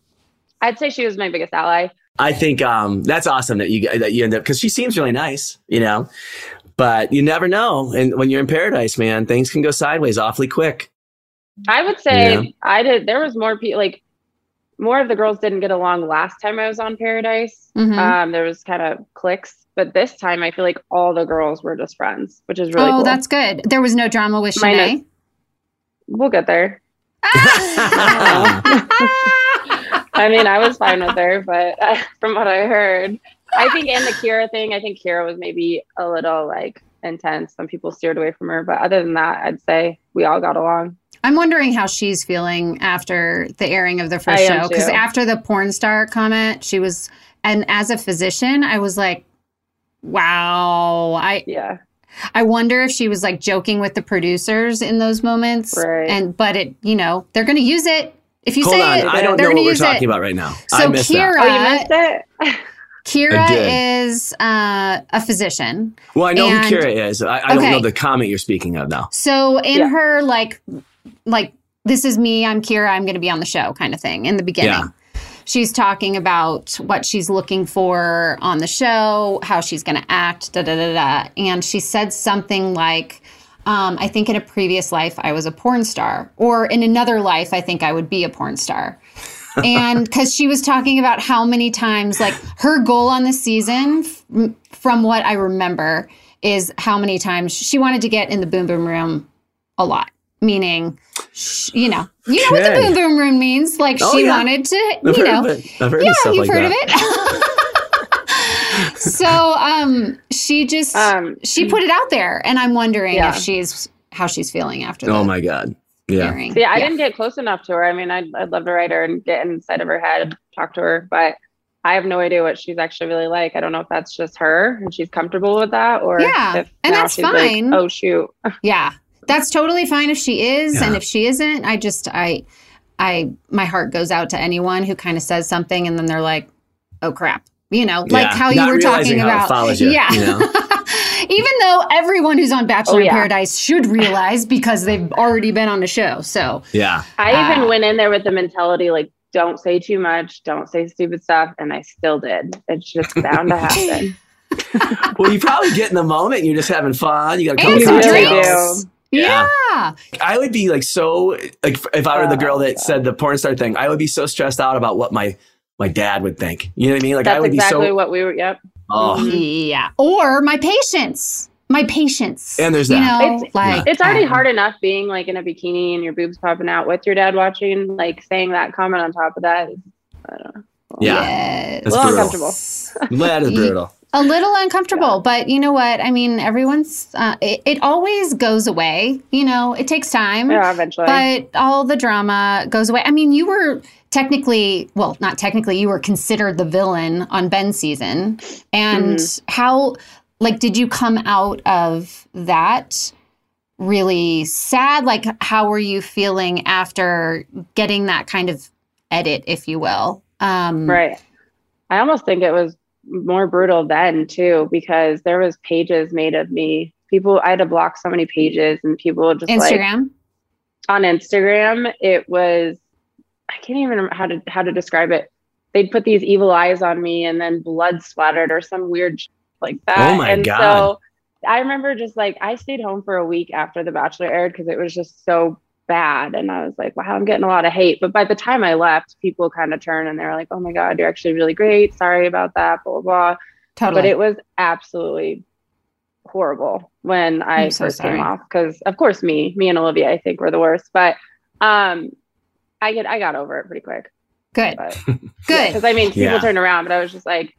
[SPEAKER 7] I'd say she was my biggest ally.
[SPEAKER 6] I think um, that's awesome that you that you end up because she seems really nice, you know. But you never know, and when you're in paradise, man, things can go sideways awfully quick.
[SPEAKER 7] I would say
[SPEAKER 6] Yeah.
[SPEAKER 7] I did. There was more people like more of the girls didn't get along last time I was on Paradise.
[SPEAKER 5] Mhm.
[SPEAKER 7] Um, there was kind of cliques, but this time I feel like all the girls were just friends, which is really
[SPEAKER 5] oh,
[SPEAKER 7] cool.
[SPEAKER 5] that's good. There was no drama with
[SPEAKER 7] Minus-
[SPEAKER 5] Shanae.
[SPEAKER 7] we'll get there. (laughs) I mean, I was fine with her, but uh, (laughs) from what I heard, I think in the Kira thing, I think Kira was maybe a little like intense. Some people steered away from her, but other than that, I'd say we all got along.
[SPEAKER 5] I'm wondering how she's feeling after the airing of the first
[SPEAKER 7] I
[SPEAKER 5] show. Because after the porn star comment, she was, and as a physician, I was like, wow. I
[SPEAKER 7] Yeah.
[SPEAKER 5] I wonder if she was like joking with the producers in those moments.
[SPEAKER 7] Right.
[SPEAKER 5] And but it, you know, they're going to use it. If you
[SPEAKER 6] Hold
[SPEAKER 5] say
[SPEAKER 6] on,
[SPEAKER 5] it,
[SPEAKER 6] I don't know
[SPEAKER 5] they're
[SPEAKER 6] what
[SPEAKER 5] going to
[SPEAKER 6] we're talking
[SPEAKER 5] it.
[SPEAKER 6] about right now.
[SPEAKER 5] So
[SPEAKER 6] I missed
[SPEAKER 5] Kira,
[SPEAKER 6] that.
[SPEAKER 7] Oh, you missed it? (laughs)
[SPEAKER 5] Kira is uh, a physician.
[SPEAKER 6] Well, I know
[SPEAKER 5] And-
[SPEAKER 6] who Kira is. I, I don't know the comment you're speaking of now.
[SPEAKER 5] So in
[SPEAKER 7] Yeah.
[SPEAKER 5] her like like this is me, I'm Kira, I'm going to be on the show kind of thing in the beginning.
[SPEAKER 6] Yeah.
[SPEAKER 5] She's talking about what she's looking for on the show, how she's going to act, da da da da. And she said something like, um, I think in a previous life I was a porn star, or in another life I think I would be a porn star. And because she was talking about how many times, like her goal on the season, f- from what I remember, is how many times she wanted to get in the boom boom room a lot. Meaning, sh- you know, you know what the boom boom room means. Like
[SPEAKER 6] Oh,
[SPEAKER 5] she
[SPEAKER 6] yeah.
[SPEAKER 5] wanted to,
[SPEAKER 6] I've
[SPEAKER 5] you
[SPEAKER 6] heard
[SPEAKER 5] know,
[SPEAKER 6] of it. Heard
[SPEAKER 5] yeah, you've
[SPEAKER 6] like
[SPEAKER 5] heard
[SPEAKER 6] that.
[SPEAKER 5] of it. (laughs) so, um, she just
[SPEAKER 7] Um,
[SPEAKER 5] she put it out there, and I'm wondering
[SPEAKER 7] Yeah.
[SPEAKER 5] if she's how she's feeling after. That.
[SPEAKER 6] oh
[SPEAKER 5] the
[SPEAKER 6] my God. Yeah.
[SPEAKER 5] airing.
[SPEAKER 7] See, I didn't get close enough to her. I mean, I'd, I'd love to write her and get inside of her head, talk to her, but I have no idea what she's actually really like. I don't know if that's just her and she's comfortable with that, or
[SPEAKER 5] Yeah,
[SPEAKER 7] if
[SPEAKER 5] and that's fine.
[SPEAKER 7] Like, oh shoot, (laughs)
[SPEAKER 5] Yeah. That's totally fine if she is and if she isn't, I just I I my heart goes out to anyone who kind of says something and then they're like, "Oh crap." You know, like
[SPEAKER 6] Yeah,
[SPEAKER 5] how you
[SPEAKER 6] not
[SPEAKER 5] were talking about.
[SPEAKER 6] follows you,
[SPEAKER 5] yeah.
[SPEAKER 6] you know? (laughs)
[SPEAKER 5] Even though everyone who's on Bachelor
[SPEAKER 7] Oh,
[SPEAKER 5] in. Paradise should realize because they've already been on the show. So,
[SPEAKER 6] Yeah.
[SPEAKER 7] I
[SPEAKER 5] Ah.
[SPEAKER 7] even went in there with the mentality like, don't say too much, don't say stupid stuff, and I still did. It's just bound to happen. (laughs)
[SPEAKER 6] Well, you probably get in the moment. You're just having fun. You got a
[SPEAKER 5] And
[SPEAKER 6] couple
[SPEAKER 5] some
[SPEAKER 6] cocktails.
[SPEAKER 5] drinks. yeah.
[SPEAKER 6] I would be like so like if I were the girl that
[SPEAKER 7] God.
[SPEAKER 6] said the porn star thing, I would be so stressed out about what my my dad would think. You know what I mean? Like I would
[SPEAKER 7] exactly
[SPEAKER 6] be so
[SPEAKER 7] what we were. Yep.
[SPEAKER 6] Oh
[SPEAKER 5] Yeah. Or my patience. My patience.
[SPEAKER 6] And there's
[SPEAKER 5] you
[SPEAKER 6] that.
[SPEAKER 5] know,
[SPEAKER 7] It's-
[SPEAKER 5] like
[SPEAKER 7] It's already
[SPEAKER 5] um,
[SPEAKER 7] hard enough being like in a bikini and your boobs popping out with your dad watching. Like saying that comment on top of that, I don't know.
[SPEAKER 6] yeah.
[SPEAKER 5] Yes.
[SPEAKER 6] That's
[SPEAKER 7] a little
[SPEAKER 6] brutal.
[SPEAKER 7] uncomfortable. (laughs)
[SPEAKER 6] That is brutal.
[SPEAKER 5] A little uncomfortable but you know what? I mean everyone's uh, it, it always goes away you know? It takes time
[SPEAKER 7] Yeah, eventually.
[SPEAKER 5] but all the drama goes away. I mean you were technically well not technically you were considered the villain on ben's season. And how like did you come out of that really sad? Like how were you feeling after getting that kind of edit if you will? Um
[SPEAKER 7] Right. I almost think it was more brutal then too, because there was pages made of me. People, I had to block so many pages, and people just like
[SPEAKER 5] instagram
[SPEAKER 7] on Instagram. It was I can't even remember how to how to describe it. They'd put these evil eyes on me, and then blood splattered or some weird sh- like that.
[SPEAKER 6] Oh my
[SPEAKER 7] and
[SPEAKER 6] God.
[SPEAKER 7] so I remember just like I stayed home for a week after The Bachelor aired because it was just so bad. And I was like, wow, I'm getting a lot of hate. But by the time I left, people kind of turned and they were like, oh my God, you're actually really great. Sorry about that, blah, blah, blah.
[SPEAKER 5] totally
[SPEAKER 7] But it was absolutely horrible when I
[SPEAKER 5] so
[SPEAKER 7] first
[SPEAKER 5] sorry.
[SPEAKER 7] came off. Because of course me, me and Olivia, I think were the worst. But um I get I got over it pretty quick.
[SPEAKER 5] good
[SPEAKER 7] But (laughs)
[SPEAKER 5] good
[SPEAKER 7] because I mean people
[SPEAKER 6] Yeah.
[SPEAKER 7] turned around, but I was just like,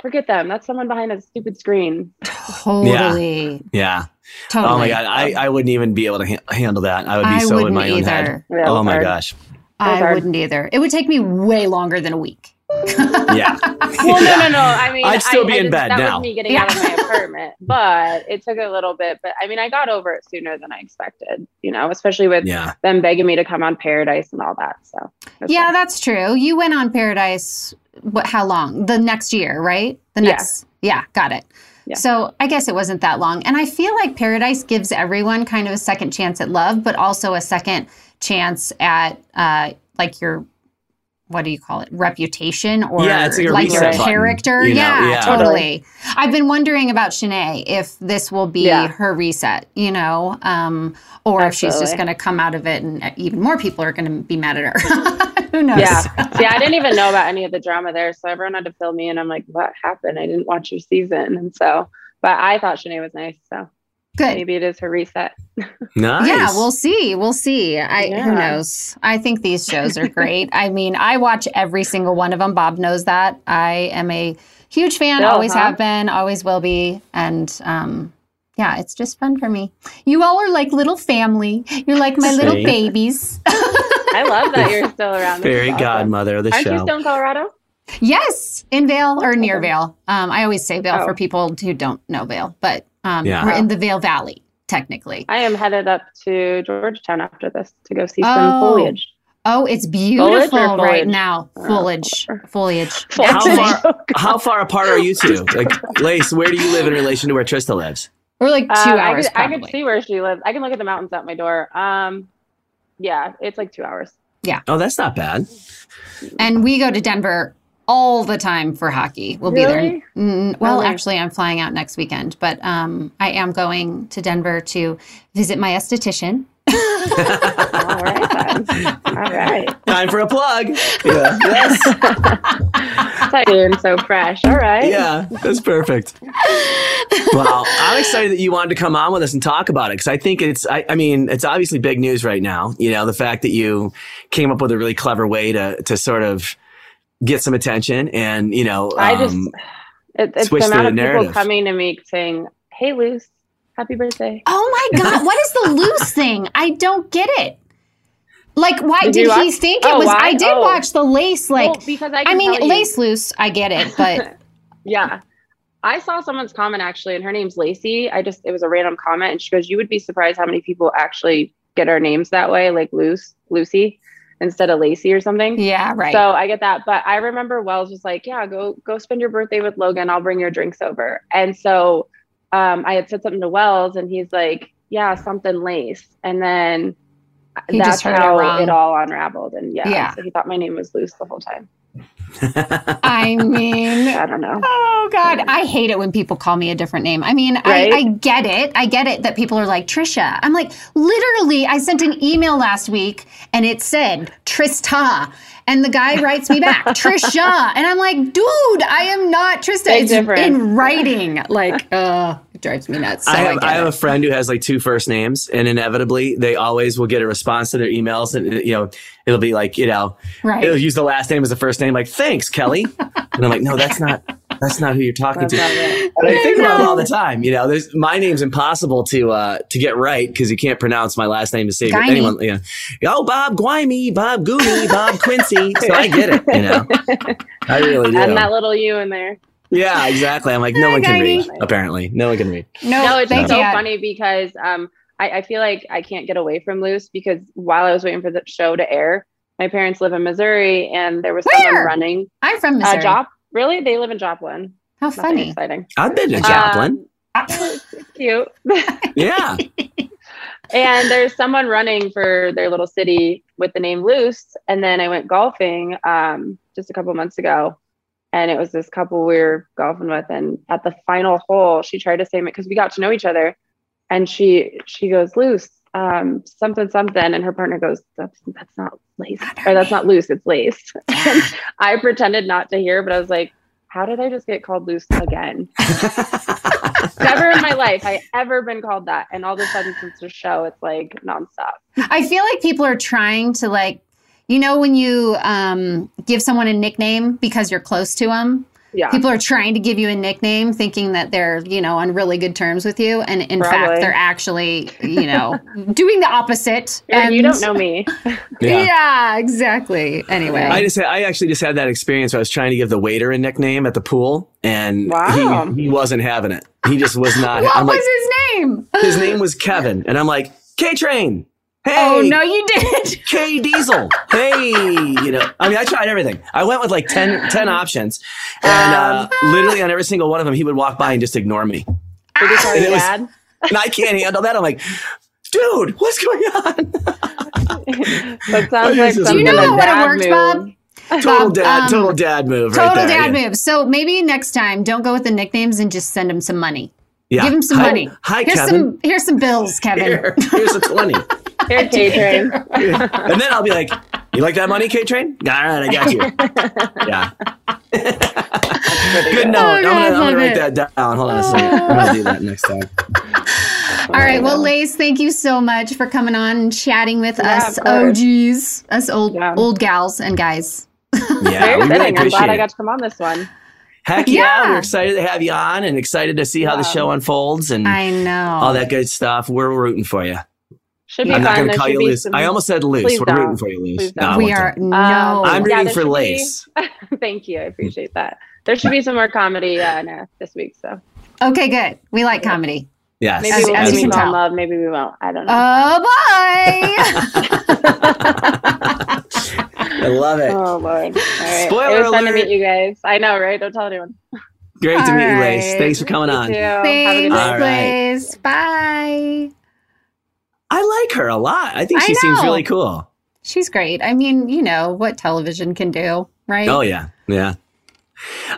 [SPEAKER 7] forget them. That's someone behind a stupid screen.
[SPEAKER 5] Totally.
[SPEAKER 6] Yeah.
[SPEAKER 5] Totally.
[SPEAKER 6] Oh my god, I, I wouldn't even be able to ha- handle that. I would be
[SPEAKER 5] I
[SPEAKER 6] so in
[SPEAKER 5] wouldn't
[SPEAKER 6] my own head.
[SPEAKER 5] either.
[SPEAKER 7] Yeah, it
[SPEAKER 6] Oh my
[SPEAKER 7] hard.
[SPEAKER 6] gosh.
[SPEAKER 5] I
[SPEAKER 7] hard.
[SPEAKER 5] wouldn't either. It would take me way longer than a week. (laughs)
[SPEAKER 6] Yeah. (laughs)
[SPEAKER 7] Well, no, no, no. I mean,
[SPEAKER 6] I'd still
[SPEAKER 7] I-
[SPEAKER 6] be
[SPEAKER 7] I
[SPEAKER 6] in
[SPEAKER 7] just-
[SPEAKER 6] bed
[SPEAKER 7] that
[SPEAKER 6] now.
[SPEAKER 7] was me getting
[SPEAKER 5] Yeah.
[SPEAKER 7] out of my apartment, (laughs) but it took a little bit. But I mean, I got over it sooner than I expected. You know, especially with
[SPEAKER 6] Yeah.
[SPEAKER 7] them begging me to come on Paradise and all that. So that's
[SPEAKER 5] Yeah,
[SPEAKER 7] fine.
[SPEAKER 5] that's true. You went on Paradise. What? How long? The next year, right? The
[SPEAKER 7] Yeah.
[SPEAKER 5] next. Yeah, got it.
[SPEAKER 7] Yeah.
[SPEAKER 5] So I guess it wasn't that long, and I feel like Paradise gives everyone kind of a second chance at love, but also a second chance at uh, like your what do you call it reputation or
[SPEAKER 6] Yeah, it's like a
[SPEAKER 5] like your
[SPEAKER 6] reset button,
[SPEAKER 5] character
[SPEAKER 6] you know?
[SPEAKER 5] yeah,
[SPEAKER 6] Yeah.
[SPEAKER 5] totally i've been wondering about Shanae if this will be
[SPEAKER 7] Yeah.
[SPEAKER 5] her reset you know um, or if she's just going to come out of it and even more people are going to be mad at her (laughs) who knows
[SPEAKER 7] Yeah. See, I didn't even know about (laughs) any of the drama there. So everyone had to fill me in. I'm like, what happened? I didn't watch your season. And so, but I thought Shanae was nice. So
[SPEAKER 5] good
[SPEAKER 7] maybe it is her reset.
[SPEAKER 6] Nice.
[SPEAKER 5] Yeah, we'll see. We'll see. I who knows. I think these shows are great. I mean, I watch every single one of them. Bob knows that. I am a huge fan.
[SPEAKER 7] Still,
[SPEAKER 5] always
[SPEAKER 7] huh?
[SPEAKER 5] have been. Always will be. And um, yeah, it's just fun for me. You all are like little family. You're like my little babies.
[SPEAKER 7] I love that you're (laughs) still around. This
[SPEAKER 6] Fairy
[SPEAKER 7] is awesome.
[SPEAKER 6] godmother of the
[SPEAKER 7] Aren't you
[SPEAKER 6] show.
[SPEAKER 7] still in Colorado?
[SPEAKER 5] yes, in Vail or near Vail. Um, I always say Vail
[SPEAKER 7] Oh.
[SPEAKER 5] for people who don't know Vail, but um,
[SPEAKER 6] Yeah.
[SPEAKER 5] we're in the Vail Valley technically.
[SPEAKER 7] I am headed up to Georgetown after this to go see
[SPEAKER 5] Oh.
[SPEAKER 7] some foliage.
[SPEAKER 5] Oh, it's beautiful
[SPEAKER 7] or
[SPEAKER 5] right
[SPEAKER 7] foliage?
[SPEAKER 5] now.
[SPEAKER 7] Oh,
[SPEAKER 5] Foliage, (laughs) foliage.
[SPEAKER 6] How far, (laughs) how far apart are you two? Like, Lace, where do you live in relation to where Trista lives?
[SPEAKER 5] We're like two
[SPEAKER 7] Um, I
[SPEAKER 5] hours.
[SPEAKER 7] could, I
[SPEAKER 5] probably.
[SPEAKER 7] could see where she lives. I can look at the mountains out my door. Um, yeah, it's like two hours. Yeah.
[SPEAKER 6] Oh, that's not bad.
[SPEAKER 5] And we go to Denver all the time for hockey. We'll be there. Mm, well, actually, I'm flying out next weekend, but um, I am going to Denver to visit my esthetician.
[SPEAKER 7] All right, then. All right.
[SPEAKER 6] Time for a plug. Yeah. Yes. (laughs)
[SPEAKER 7] Excited so fresh. All right.
[SPEAKER 6] Yeah, that's perfect. Well, I'm excited that you wanted to come on with us and talk about it because I think it's, I, I mean, it's obviously big news right now. You know, the fact that you came up with a really clever way to, to sort of get some attention and, you know,
[SPEAKER 7] I just,
[SPEAKER 6] um,
[SPEAKER 7] it, it's
[SPEAKER 6] switch
[SPEAKER 7] the
[SPEAKER 6] the
[SPEAKER 7] amount of
[SPEAKER 6] narrative.
[SPEAKER 7] people coming to me saying, "Hey, Luce, happy birthday."
[SPEAKER 5] Oh my (laughs) God, what is the loose thing? I don't get it. Like, why
[SPEAKER 7] Did
[SPEAKER 5] did, he
[SPEAKER 7] watch-
[SPEAKER 5] think it
[SPEAKER 7] Oh,
[SPEAKER 5] was?
[SPEAKER 7] why?
[SPEAKER 5] I did
[SPEAKER 7] Oh.
[SPEAKER 5] watch the lace. Like,
[SPEAKER 7] Well, because I,
[SPEAKER 5] I mean,
[SPEAKER 7] tell you-
[SPEAKER 5] lace loose. I get it, but (laughs)
[SPEAKER 7] Yeah. I saw someone's comment actually, and her name's Lacey. I just, it was a random comment. And she goes, You would be surprised how many people actually get our names that way, like Luce, Lucy, instead of Lacey or something.
[SPEAKER 5] yeah, right.
[SPEAKER 7] So I get that. But I remember Wells was like, Yeah, go, go spend your birthday with Logan. I'll bring your drinks over. And so um, I had said something to Wells, and he's like, Yeah, something lace. And then
[SPEAKER 5] He
[SPEAKER 7] that's
[SPEAKER 5] it
[SPEAKER 7] how
[SPEAKER 5] wrong.
[SPEAKER 7] it, all unraveled. And yeah,
[SPEAKER 5] Yeah.
[SPEAKER 7] so he thought my name was Luce the whole time. (laughs)
[SPEAKER 5] I mean,
[SPEAKER 7] I don't know.
[SPEAKER 5] Oh God, I hate it when people call me a different name. I mean,
[SPEAKER 7] Right?
[SPEAKER 5] I, I get it. I get it that people are like Trisha. I'm like, literally, I sent an email last week and it said Trista. And the guy writes me back, (laughs) Trisha. And I'm like, dude, I am not Trista.
[SPEAKER 7] Big
[SPEAKER 5] it's
[SPEAKER 7] difference.
[SPEAKER 5] in writing. Like, uh, it drives me nuts. So
[SPEAKER 6] I
[SPEAKER 5] I,
[SPEAKER 6] have,
[SPEAKER 5] get
[SPEAKER 6] I have a friend who has like two first names, and inevitably they always will get a response to their emails, and you know it'll be like you know
[SPEAKER 5] Right.
[SPEAKER 6] it'll use the last name as the first name, like thanks Kelly, (laughs) and I'm like no, that's not that's not who you're talking
[SPEAKER 7] That's
[SPEAKER 6] to.
[SPEAKER 7] not it.
[SPEAKER 6] But I think about it all the time. You know, there's my name's impossible to uh to get right because you can't pronounce my last name to save it.
[SPEAKER 5] Guiney.
[SPEAKER 6] anyone. You know, oh Bob Guimey, Bob Goonie, Bob Quincy. So I get it. You know, I really do.
[SPEAKER 7] And that little you in there.
[SPEAKER 6] yeah, exactly. I'm like no one can read. Apparently, no one can read.
[SPEAKER 5] No,
[SPEAKER 7] no, it's
[SPEAKER 5] they
[SPEAKER 7] so funny because um, I, I feel like I can't get away from Loose because while I was waiting for the show to air, my parents live in Missouri and there was someone running
[SPEAKER 5] I'm from
[SPEAKER 7] uh,
[SPEAKER 5] Missouri.
[SPEAKER 7] Jop. Really, they live in Joplin.
[SPEAKER 5] How
[SPEAKER 7] Nothing
[SPEAKER 5] funny.
[SPEAKER 7] exciting.
[SPEAKER 6] I've been to Joplin.
[SPEAKER 7] Um, (laughs) it's cute. (laughs)
[SPEAKER 6] yeah.
[SPEAKER 7] and there's someone running for their little city with the name Loose. And then I went golfing um, just a couple months ago. And it was this couple we were golfing with. And at the final hole, she tried to say because we got to know each other. And she she goes, Luce, um, something, something. And her partner goes, That's that's not lace. Or that's not loose, it's lace. (laughs) (laughs) And I pretended not to hear, but I was like, how did I just get called loose again? (laughs) Never in my life I ever been called that. And all of a sudden since the show, it's like nonstop.
[SPEAKER 5] I feel like people are trying to like, you know, when you um, give someone a nickname because you're close to them.
[SPEAKER 7] Yeah.
[SPEAKER 5] People are trying to give you a nickname, thinking that they're, you know, on really good terms with you, and in fact, they're actually, you know, (laughs) doing the opposite.
[SPEAKER 7] And you don't know me. (laughs) (laughs)
[SPEAKER 5] Yeah. exactly. Anyway,
[SPEAKER 6] I just had, I actually just had that experience where I was trying to give the waiter a nickname at the pool and
[SPEAKER 7] Wow.
[SPEAKER 6] he, he wasn't having it. He just was not.
[SPEAKER 5] what
[SPEAKER 6] I'm
[SPEAKER 5] was
[SPEAKER 6] like,
[SPEAKER 5] his name?
[SPEAKER 6] his name was Kevin. And I'm like, K Train. Hey,
[SPEAKER 5] Oh no, you did.
[SPEAKER 6] K Diesel. Hey, you know, I mean, I tried everything. I went with like 10, 10 options. And uh, literally on every single one of them, he would walk by and just ignore me.
[SPEAKER 7] Did you call
[SPEAKER 6] And it was-
[SPEAKER 7] dad?
[SPEAKER 6] And I can't handle that. I'm like, dude, what's going on? (laughs)
[SPEAKER 7] That sounds
[SPEAKER 6] Do you
[SPEAKER 5] know
[SPEAKER 7] a
[SPEAKER 5] what
[SPEAKER 7] dad
[SPEAKER 5] works,
[SPEAKER 7] move.
[SPEAKER 5] Bob?
[SPEAKER 6] Total
[SPEAKER 5] Bob,
[SPEAKER 6] dad,
[SPEAKER 5] um,
[SPEAKER 6] total dad move. right
[SPEAKER 5] Total
[SPEAKER 6] there,
[SPEAKER 5] dad
[SPEAKER 6] yeah.
[SPEAKER 5] move. So maybe next time, don't go with the nicknames and just send him some money.
[SPEAKER 6] Yeah.
[SPEAKER 5] Give him some
[SPEAKER 6] Hi-
[SPEAKER 5] money.
[SPEAKER 6] Hi,
[SPEAKER 5] here's
[SPEAKER 6] Kevin.
[SPEAKER 5] some. Here's some bills, Kevin.
[SPEAKER 6] Here, here's a 20. (laughs)
[SPEAKER 7] Here, K (laughs) Train.
[SPEAKER 6] and then I'll be like, "You like that money, K Train? All right, I got you." (laughs) yeah. Good note.
[SPEAKER 5] Oh,
[SPEAKER 6] I'm gonna, I'm gonna write that down. Hold on a second. I'm gonna do that next time. (laughs)
[SPEAKER 5] All right. Well, Lace, thank you so much for coming on and chatting with
[SPEAKER 7] Yeah,
[SPEAKER 5] us
[SPEAKER 7] of course.
[SPEAKER 5] OGs, us old
[SPEAKER 7] Yeah.
[SPEAKER 5] old gals and guys.
[SPEAKER 6] Yeah, we really
[SPEAKER 7] fitting. I'm
[SPEAKER 6] appreciate
[SPEAKER 7] glad I got to come on this one.
[SPEAKER 6] Heck yeah.
[SPEAKER 9] Yeah.
[SPEAKER 6] We're excited to have you on and excited to see how the show unfolds and
[SPEAKER 9] I know.
[SPEAKER 6] all that good stuff. We're rooting for you.
[SPEAKER 7] Should be
[SPEAKER 6] I'm not
[SPEAKER 7] fun.
[SPEAKER 6] going to call you
[SPEAKER 7] be
[SPEAKER 6] loose.
[SPEAKER 7] some-
[SPEAKER 6] I almost said loose.
[SPEAKER 7] Please
[SPEAKER 6] We're
[SPEAKER 7] don't.
[SPEAKER 6] rooting for you, loose.
[SPEAKER 7] Please
[SPEAKER 6] No,
[SPEAKER 9] we are
[SPEAKER 6] do
[SPEAKER 9] no.
[SPEAKER 7] Um,
[SPEAKER 6] I'm
[SPEAKER 7] yeah,
[SPEAKER 6] rooting
[SPEAKER 7] there
[SPEAKER 6] for
[SPEAKER 7] should be-
[SPEAKER 6] lace. (laughs)
[SPEAKER 7] Thank you. I appreciate that. There should be some more comedy uh, no, this week. So
[SPEAKER 9] okay, good. We like comedy.
[SPEAKER 6] Yes.
[SPEAKER 7] maybe
[SPEAKER 9] As-
[SPEAKER 7] we'll
[SPEAKER 9] as you
[SPEAKER 7] maybe
[SPEAKER 9] can
[SPEAKER 7] fall in
[SPEAKER 9] tell.
[SPEAKER 7] love. Maybe we won't. I don't know.
[SPEAKER 9] Oh boy. (laughs)
[SPEAKER 6] I love it.
[SPEAKER 7] oh lord! All right.
[SPEAKER 6] Spoiler
[SPEAKER 7] it was fun to meet you guys. I know, right? Don't tell anyone.
[SPEAKER 6] Great to meet you, Lace. Thanks for (laughs) coming
[SPEAKER 7] You
[SPEAKER 6] on.
[SPEAKER 7] too. Have a
[SPEAKER 9] Thanks,
[SPEAKER 7] good
[SPEAKER 6] All
[SPEAKER 7] day.
[SPEAKER 6] right.
[SPEAKER 9] Bye.
[SPEAKER 6] I like her a lot. I think
[SPEAKER 9] I
[SPEAKER 6] she seems really cool.
[SPEAKER 9] She's great. I mean, you know what television can do, right?
[SPEAKER 6] Oh yeah, yeah.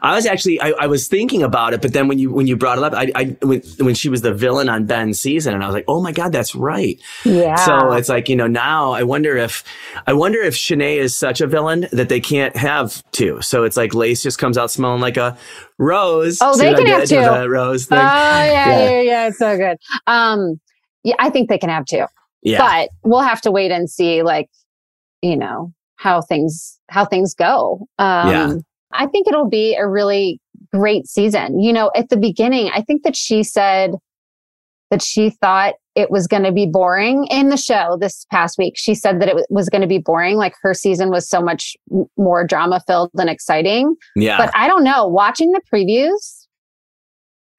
[SPEAKER 6] I was actually I, I was thinking about it, but then when you when you brought it up, I, I when, when she was the villain on Ben's season, and I was like, oh my god, that's right.
[SPEAKER 10] Yeah.
[SPEAKER 6] So it's like you know now I wonder if I wonder if Shanae is such a villain that they can't have two. So it's like Lace just comes out smelling like a rose.
[SPEAKER 5] Oh, they
[SPEAKER 6] I
[SPEAKER 5] can have two.
[SPEAKER 6] the rose
[SPEAKER 5] Oh
[SPEAKER 6] thing.
[SPEAKER 5] yeah,
[SPEAKER 6] Yeah.
[SPEAKER 5] yeah, yeah, It's so good. Um, yeah, I think they can have two,
[SPEAKER 6] yeah,
[SPEAKER 5] but we'll have to wait and see, like, you know, how things how things go. Um,
[SPEAKER 6] Yeah.
[SPEAKER 5] I think it'll be a really great season. You know, at the beginning, I think that she said that she thought it was going to be boring in the show this past week. She said that it was going to be boring. Like her season was so much m- more drama filled and exciting.
[SPEAKER 6] yeah.
[SPEAKER 5] But I don't know. Watching the previews,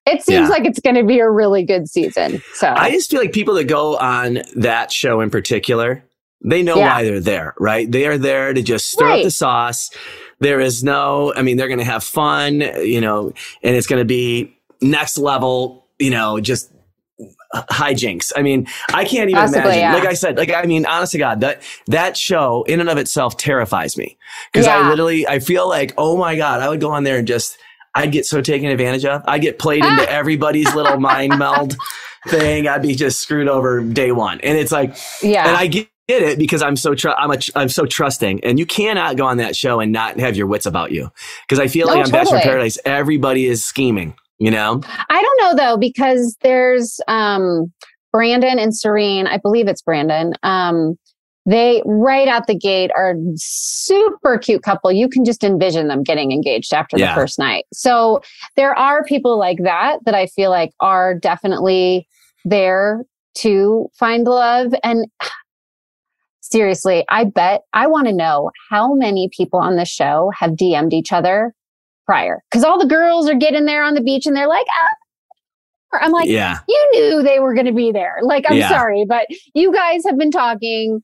[SPEAKER 5] it seems
[SPEAKER 6] Yeah.
[SPEAKER 5] like it's going to be a really good season. So
[SPEAKER 6] I just feel like people that go on that show in particular, they know
[SPEAKER 5] Yeah.
[SPEAKER 6] why they're there, right? They are there to just stir up the sauce. There is no, I mean, they're going to have fun, you know, and it's going to be next level, you know, just hijinks. I mean, I can't even
[SPEAKER 5] Possibly,
[SPEAKER 6] imagine.
[SPEAKER 5] yeah.
[SPEAKER 6] Like I said, like I mean, honest to God, that that show in and of itself terrifies me because I literally I feel like, oh my God, I would go on there and just I'd get so taken advantage of. I'd get played into (laughs) everybody's little mind meld thing. I'd be just screwed over day one. And it's like,
[SPEAKER 5] yeah.
[SPEAKER 6] and I get it because I'm so tr- I'm a I'm so trusting, and you cannot go on that show and not have your wits about you because I feel like
[SPEAKER 5] No,
[SPEAKER 6] on Bachelor in. Paradise, everybody is scheming. You know,
[SPEAKER 5] I don't know though, because there's um, Brandon and Serene. I believe it's Brandon. Um, they right out the gate are super cute couple. You can just envision them getting engaged after
[SPEAKER 6] Yeah.
[SPEAKER 5] the first night. So there are people like that that I feel like are definitely there to find love. And (sighs) seriously, I bet I want to know how many people on the show have DM'd each other prior because all the girls are getting there on the beach and they're like, ah. I'm like,
[SPEAKER 6] yeah,
[SPEAKER 5] you knew they were going to be there. Like, I'm
[SPEAKER 6] Yeah.
[SPEAKER 5] sorry, but you guys have been talking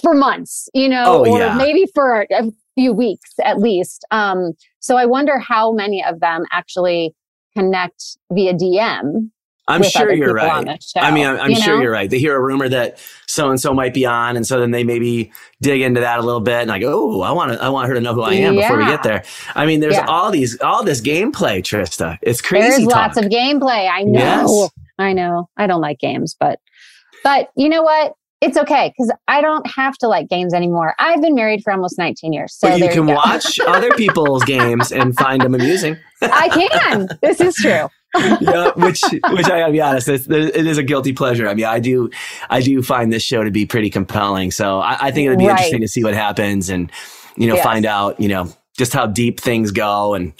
[SPEAKER 5] for months, you know,
[SPEAKER 6] Oh,
[SPEAKER 5] or
[SPEAKER 6] yeah.
[SPEAKER 5] maybe for a few weeks at least. Um, so I wonder how many of them actually connect via DM.
[SPEAKER 6] I'm sure you're right. I mean, I'm, I'm
[SPEAKER 5] you
[SPEAKER 6] sure
[SPEAKER 5] know?
[SPEAKER 6] you're right. They hear a rumor that so and so might be on, and so then they maybe dig into that a little bit and like, oh, I want to, I want her to know who I am before we get there. I mean, there's
[SPEAKER 5] Yeah.
[SPEAKER 6] all these, all this gameplay, Trista. It's crazy.
[SPEAKER 5] There's
[SPEAKER 6] talk.
[SPEAKER 5] lots of gameplay. I know.
[SPEAKER 6] Yes.
[SPEAKER 5] I know. I don't like games, but but you know what? It's okay because I don't have to like games anymore. I've been married for almost 19 years. So
[SPEAKER 6] but you can
[SPEAKER 5] go.
[SPEAKER 6] watch (laughs) other people's games and find them amusing.
[SPEAKER 5] I can. This is true.
[SPEAKER 6] yeah, which which I gotta be honest, it's, it is a guilty pleasure. I mean, I do I do find this show to be pretty compelling. So I, I think it'd be
[SPEAKER 5] Right.
[SPEAKER 6] interesting to see what happens and you know
[SPEAKER 5] Yes.
[SPEAKER 6] find out you know just how deep things go and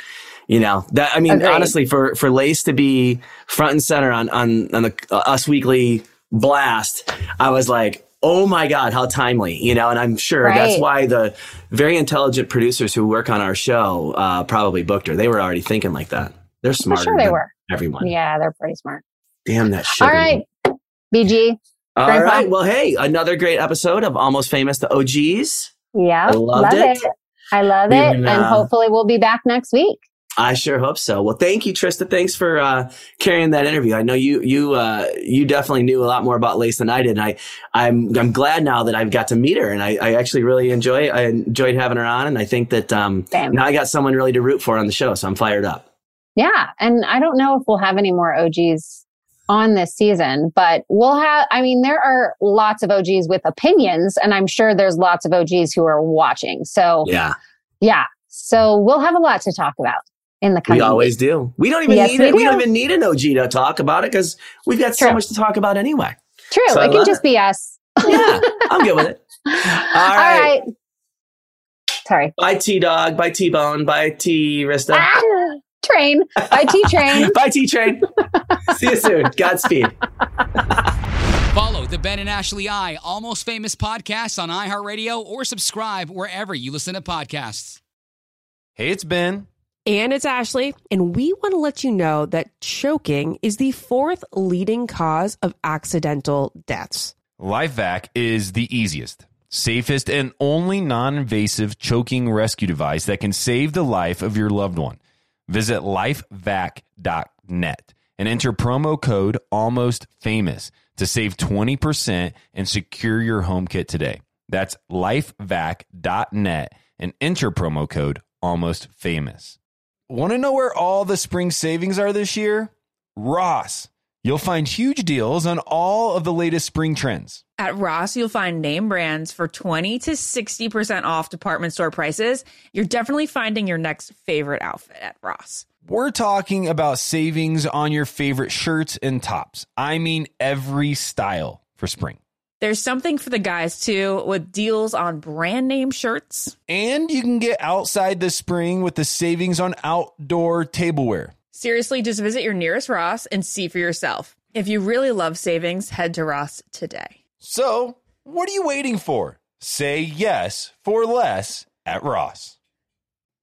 [SPEAKER 6] you know that I mean
[SPEAKER 5] Agreed.
[SPEAKER 6] honestly for for Lace to be front and center on on on the uh, Us Weekly blast, I was like. Oh my God, how timely, you know, and I'm sure that's why the very intelligent producers who work on our show uh, probably booked her. They were already thinking like that. They're
[SPEAKER 5] For
[SPEAKER 6] smarter
[SPEAKER 5] sure they
[SPEAKER 6] than
[SPEAKER 5] were.
[SPEAKER 6] everyone.
[SPEAKER 5] Yeah, they're pretty smart.
[SPEAKER 6] Damn that shit.
[SPEAKER 5] All right. BG.
[SPEAKER 6] All
[SPEAKER 5] Grandpa.
[SPEAKER 6] right. Well, hey, another great episode of Almost Famous the OGs.
[SPEAKER 5] Yeah.
[SPEAKER 6] I loved
[SPEAKER 5] love
[SPEAKER 6] it.
[SPEAKER 5] it. I love it. and
[SPEAKER 6] uh,
[SPEAKER 5] hopefully we'll be back next week.
[SPEAKER 6] I sure hope so. Well, thank you, Trista. Thanks for uh, carrying that interview. I know you you uh, you definitely knew a lot more about Lace than I did. And I I'm I'm glad now that I've got to meet her, and I, I actually really enjoy I enjoyed having her on, and I think that um, now I got someone really to root for on the show, so I'm fired up.
[SPEAKER 5] Yeah. And I don't know if we'll have any more OGs on this season, but we'll have, I mean, there are lots of OGs with opinions, and I'm sure there's lots of OGs who are watching. So,
[SPEAKER 6] Yeah,
[SPEAKER 5] yeah. So we'll have a lot to talk about in the coming
[SPEAKER 6] we always
[SPEAKER 5] weeks.
[SPEAKER 6] do. We don't even
[SPEAKER 5] Yes,
[SPEAKER 6] need
[SPEAKER 5] we
[SPEAKER 6] it. We don't even need an OG to talk about it because we've got so much to talk about anyway.
[SPEAKER 5] True.
[SPEAKER 6] So
[SPEAKER 5] it can just
[SPEAKER 6] it.
[SPEAKER 5] be us.
[SPEAKER 6] Yeah, I'm good with it. (laughs)
[SPEAKER 5] All
[SPEAKER 6] right.
[SPEAKER 5] right.
[SPEAKER 11] Sorry.
[SPEAKER 6] Bye T Dog. Bye T Bone. Bye T Rista.
[SPEAKER 11] Ah, train. Bye, T Train. (laughs)
[SPEAKER 6] Bye T Train. See you soon. Godspeed. (laughs)
[SPEAKER 4] Follow the Ben and Ashley I Almost Famous podcast on iHeartRadio or subscribe wherever you listen to podcasts.
[SPEAKER 2] Hey, it's Ben.
[SPEAKER 3] And it's Ashley, and we want to let you know that choking is the fourth leading cause of accidental deaths.
[SPEAKER 2] LifeVac is the easiest, safest, and only non invasive choking rescue device that can save the life of your loved one. Visit lifevac.net and enter promo code almost famous to save 20% and secure your home kit today. That's lifevac.net and enter promo code almost famous. Want to know where all the spring savings are this year? Ross. You'll find huge deals on all of the latest spring trends.
[SPEAKER 1] At Ross, you'll find name brands for 20 to 60% off department store prices. You're definitely finding your next favorite outfit at Ross.
[SPEAKER 2] We're talking about savings on your favorite shirts and tops. I mean, every style for spring.
[SPEAKER 1] There's something for the guys too, with deals on brand name shirts.
[SPEAKER 2] And you can get outside this spring with the savings on outdoor tableware.
[SPEAKER 1] Seriously, just visit your nearest Ross and see for yourself. If you really love savings, head to Ross today.
[SPEAKER 2] So, what are you waiting for? Say yes for less at Ross.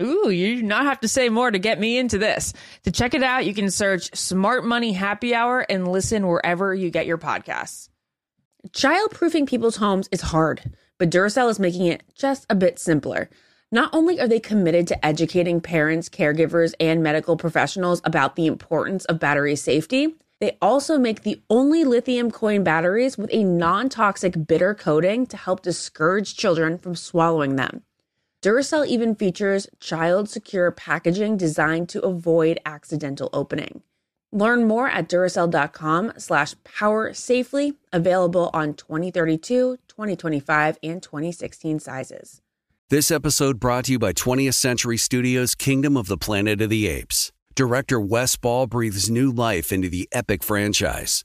[SPEAKER 1] Ooh, you do not have to say more to get me into this. To check it out, you can search Smart Money Happy Hour and listen wherever you get your podcasts. Childproofing people's homes is hard, but Duracell is making it just a bit simpler. Not only are they committed to educating parents, caregivers, and medical professionals about the importance of battery safety, they also make the only lithium coin batteries with a non toxic bitter coating to help discourage children from swallowing them. Duracell even features child secure packaging designed to avoid accidental opening. Learn more at Duracell.com slash power safely, available on 2032, 2025, and 2016 sizes.
[SPEAKER 12] This episode brought to you by 20th Century Studios' Kingdom of the Planet of the Apes. Director Wes Ball breathes new life into the epic franchise.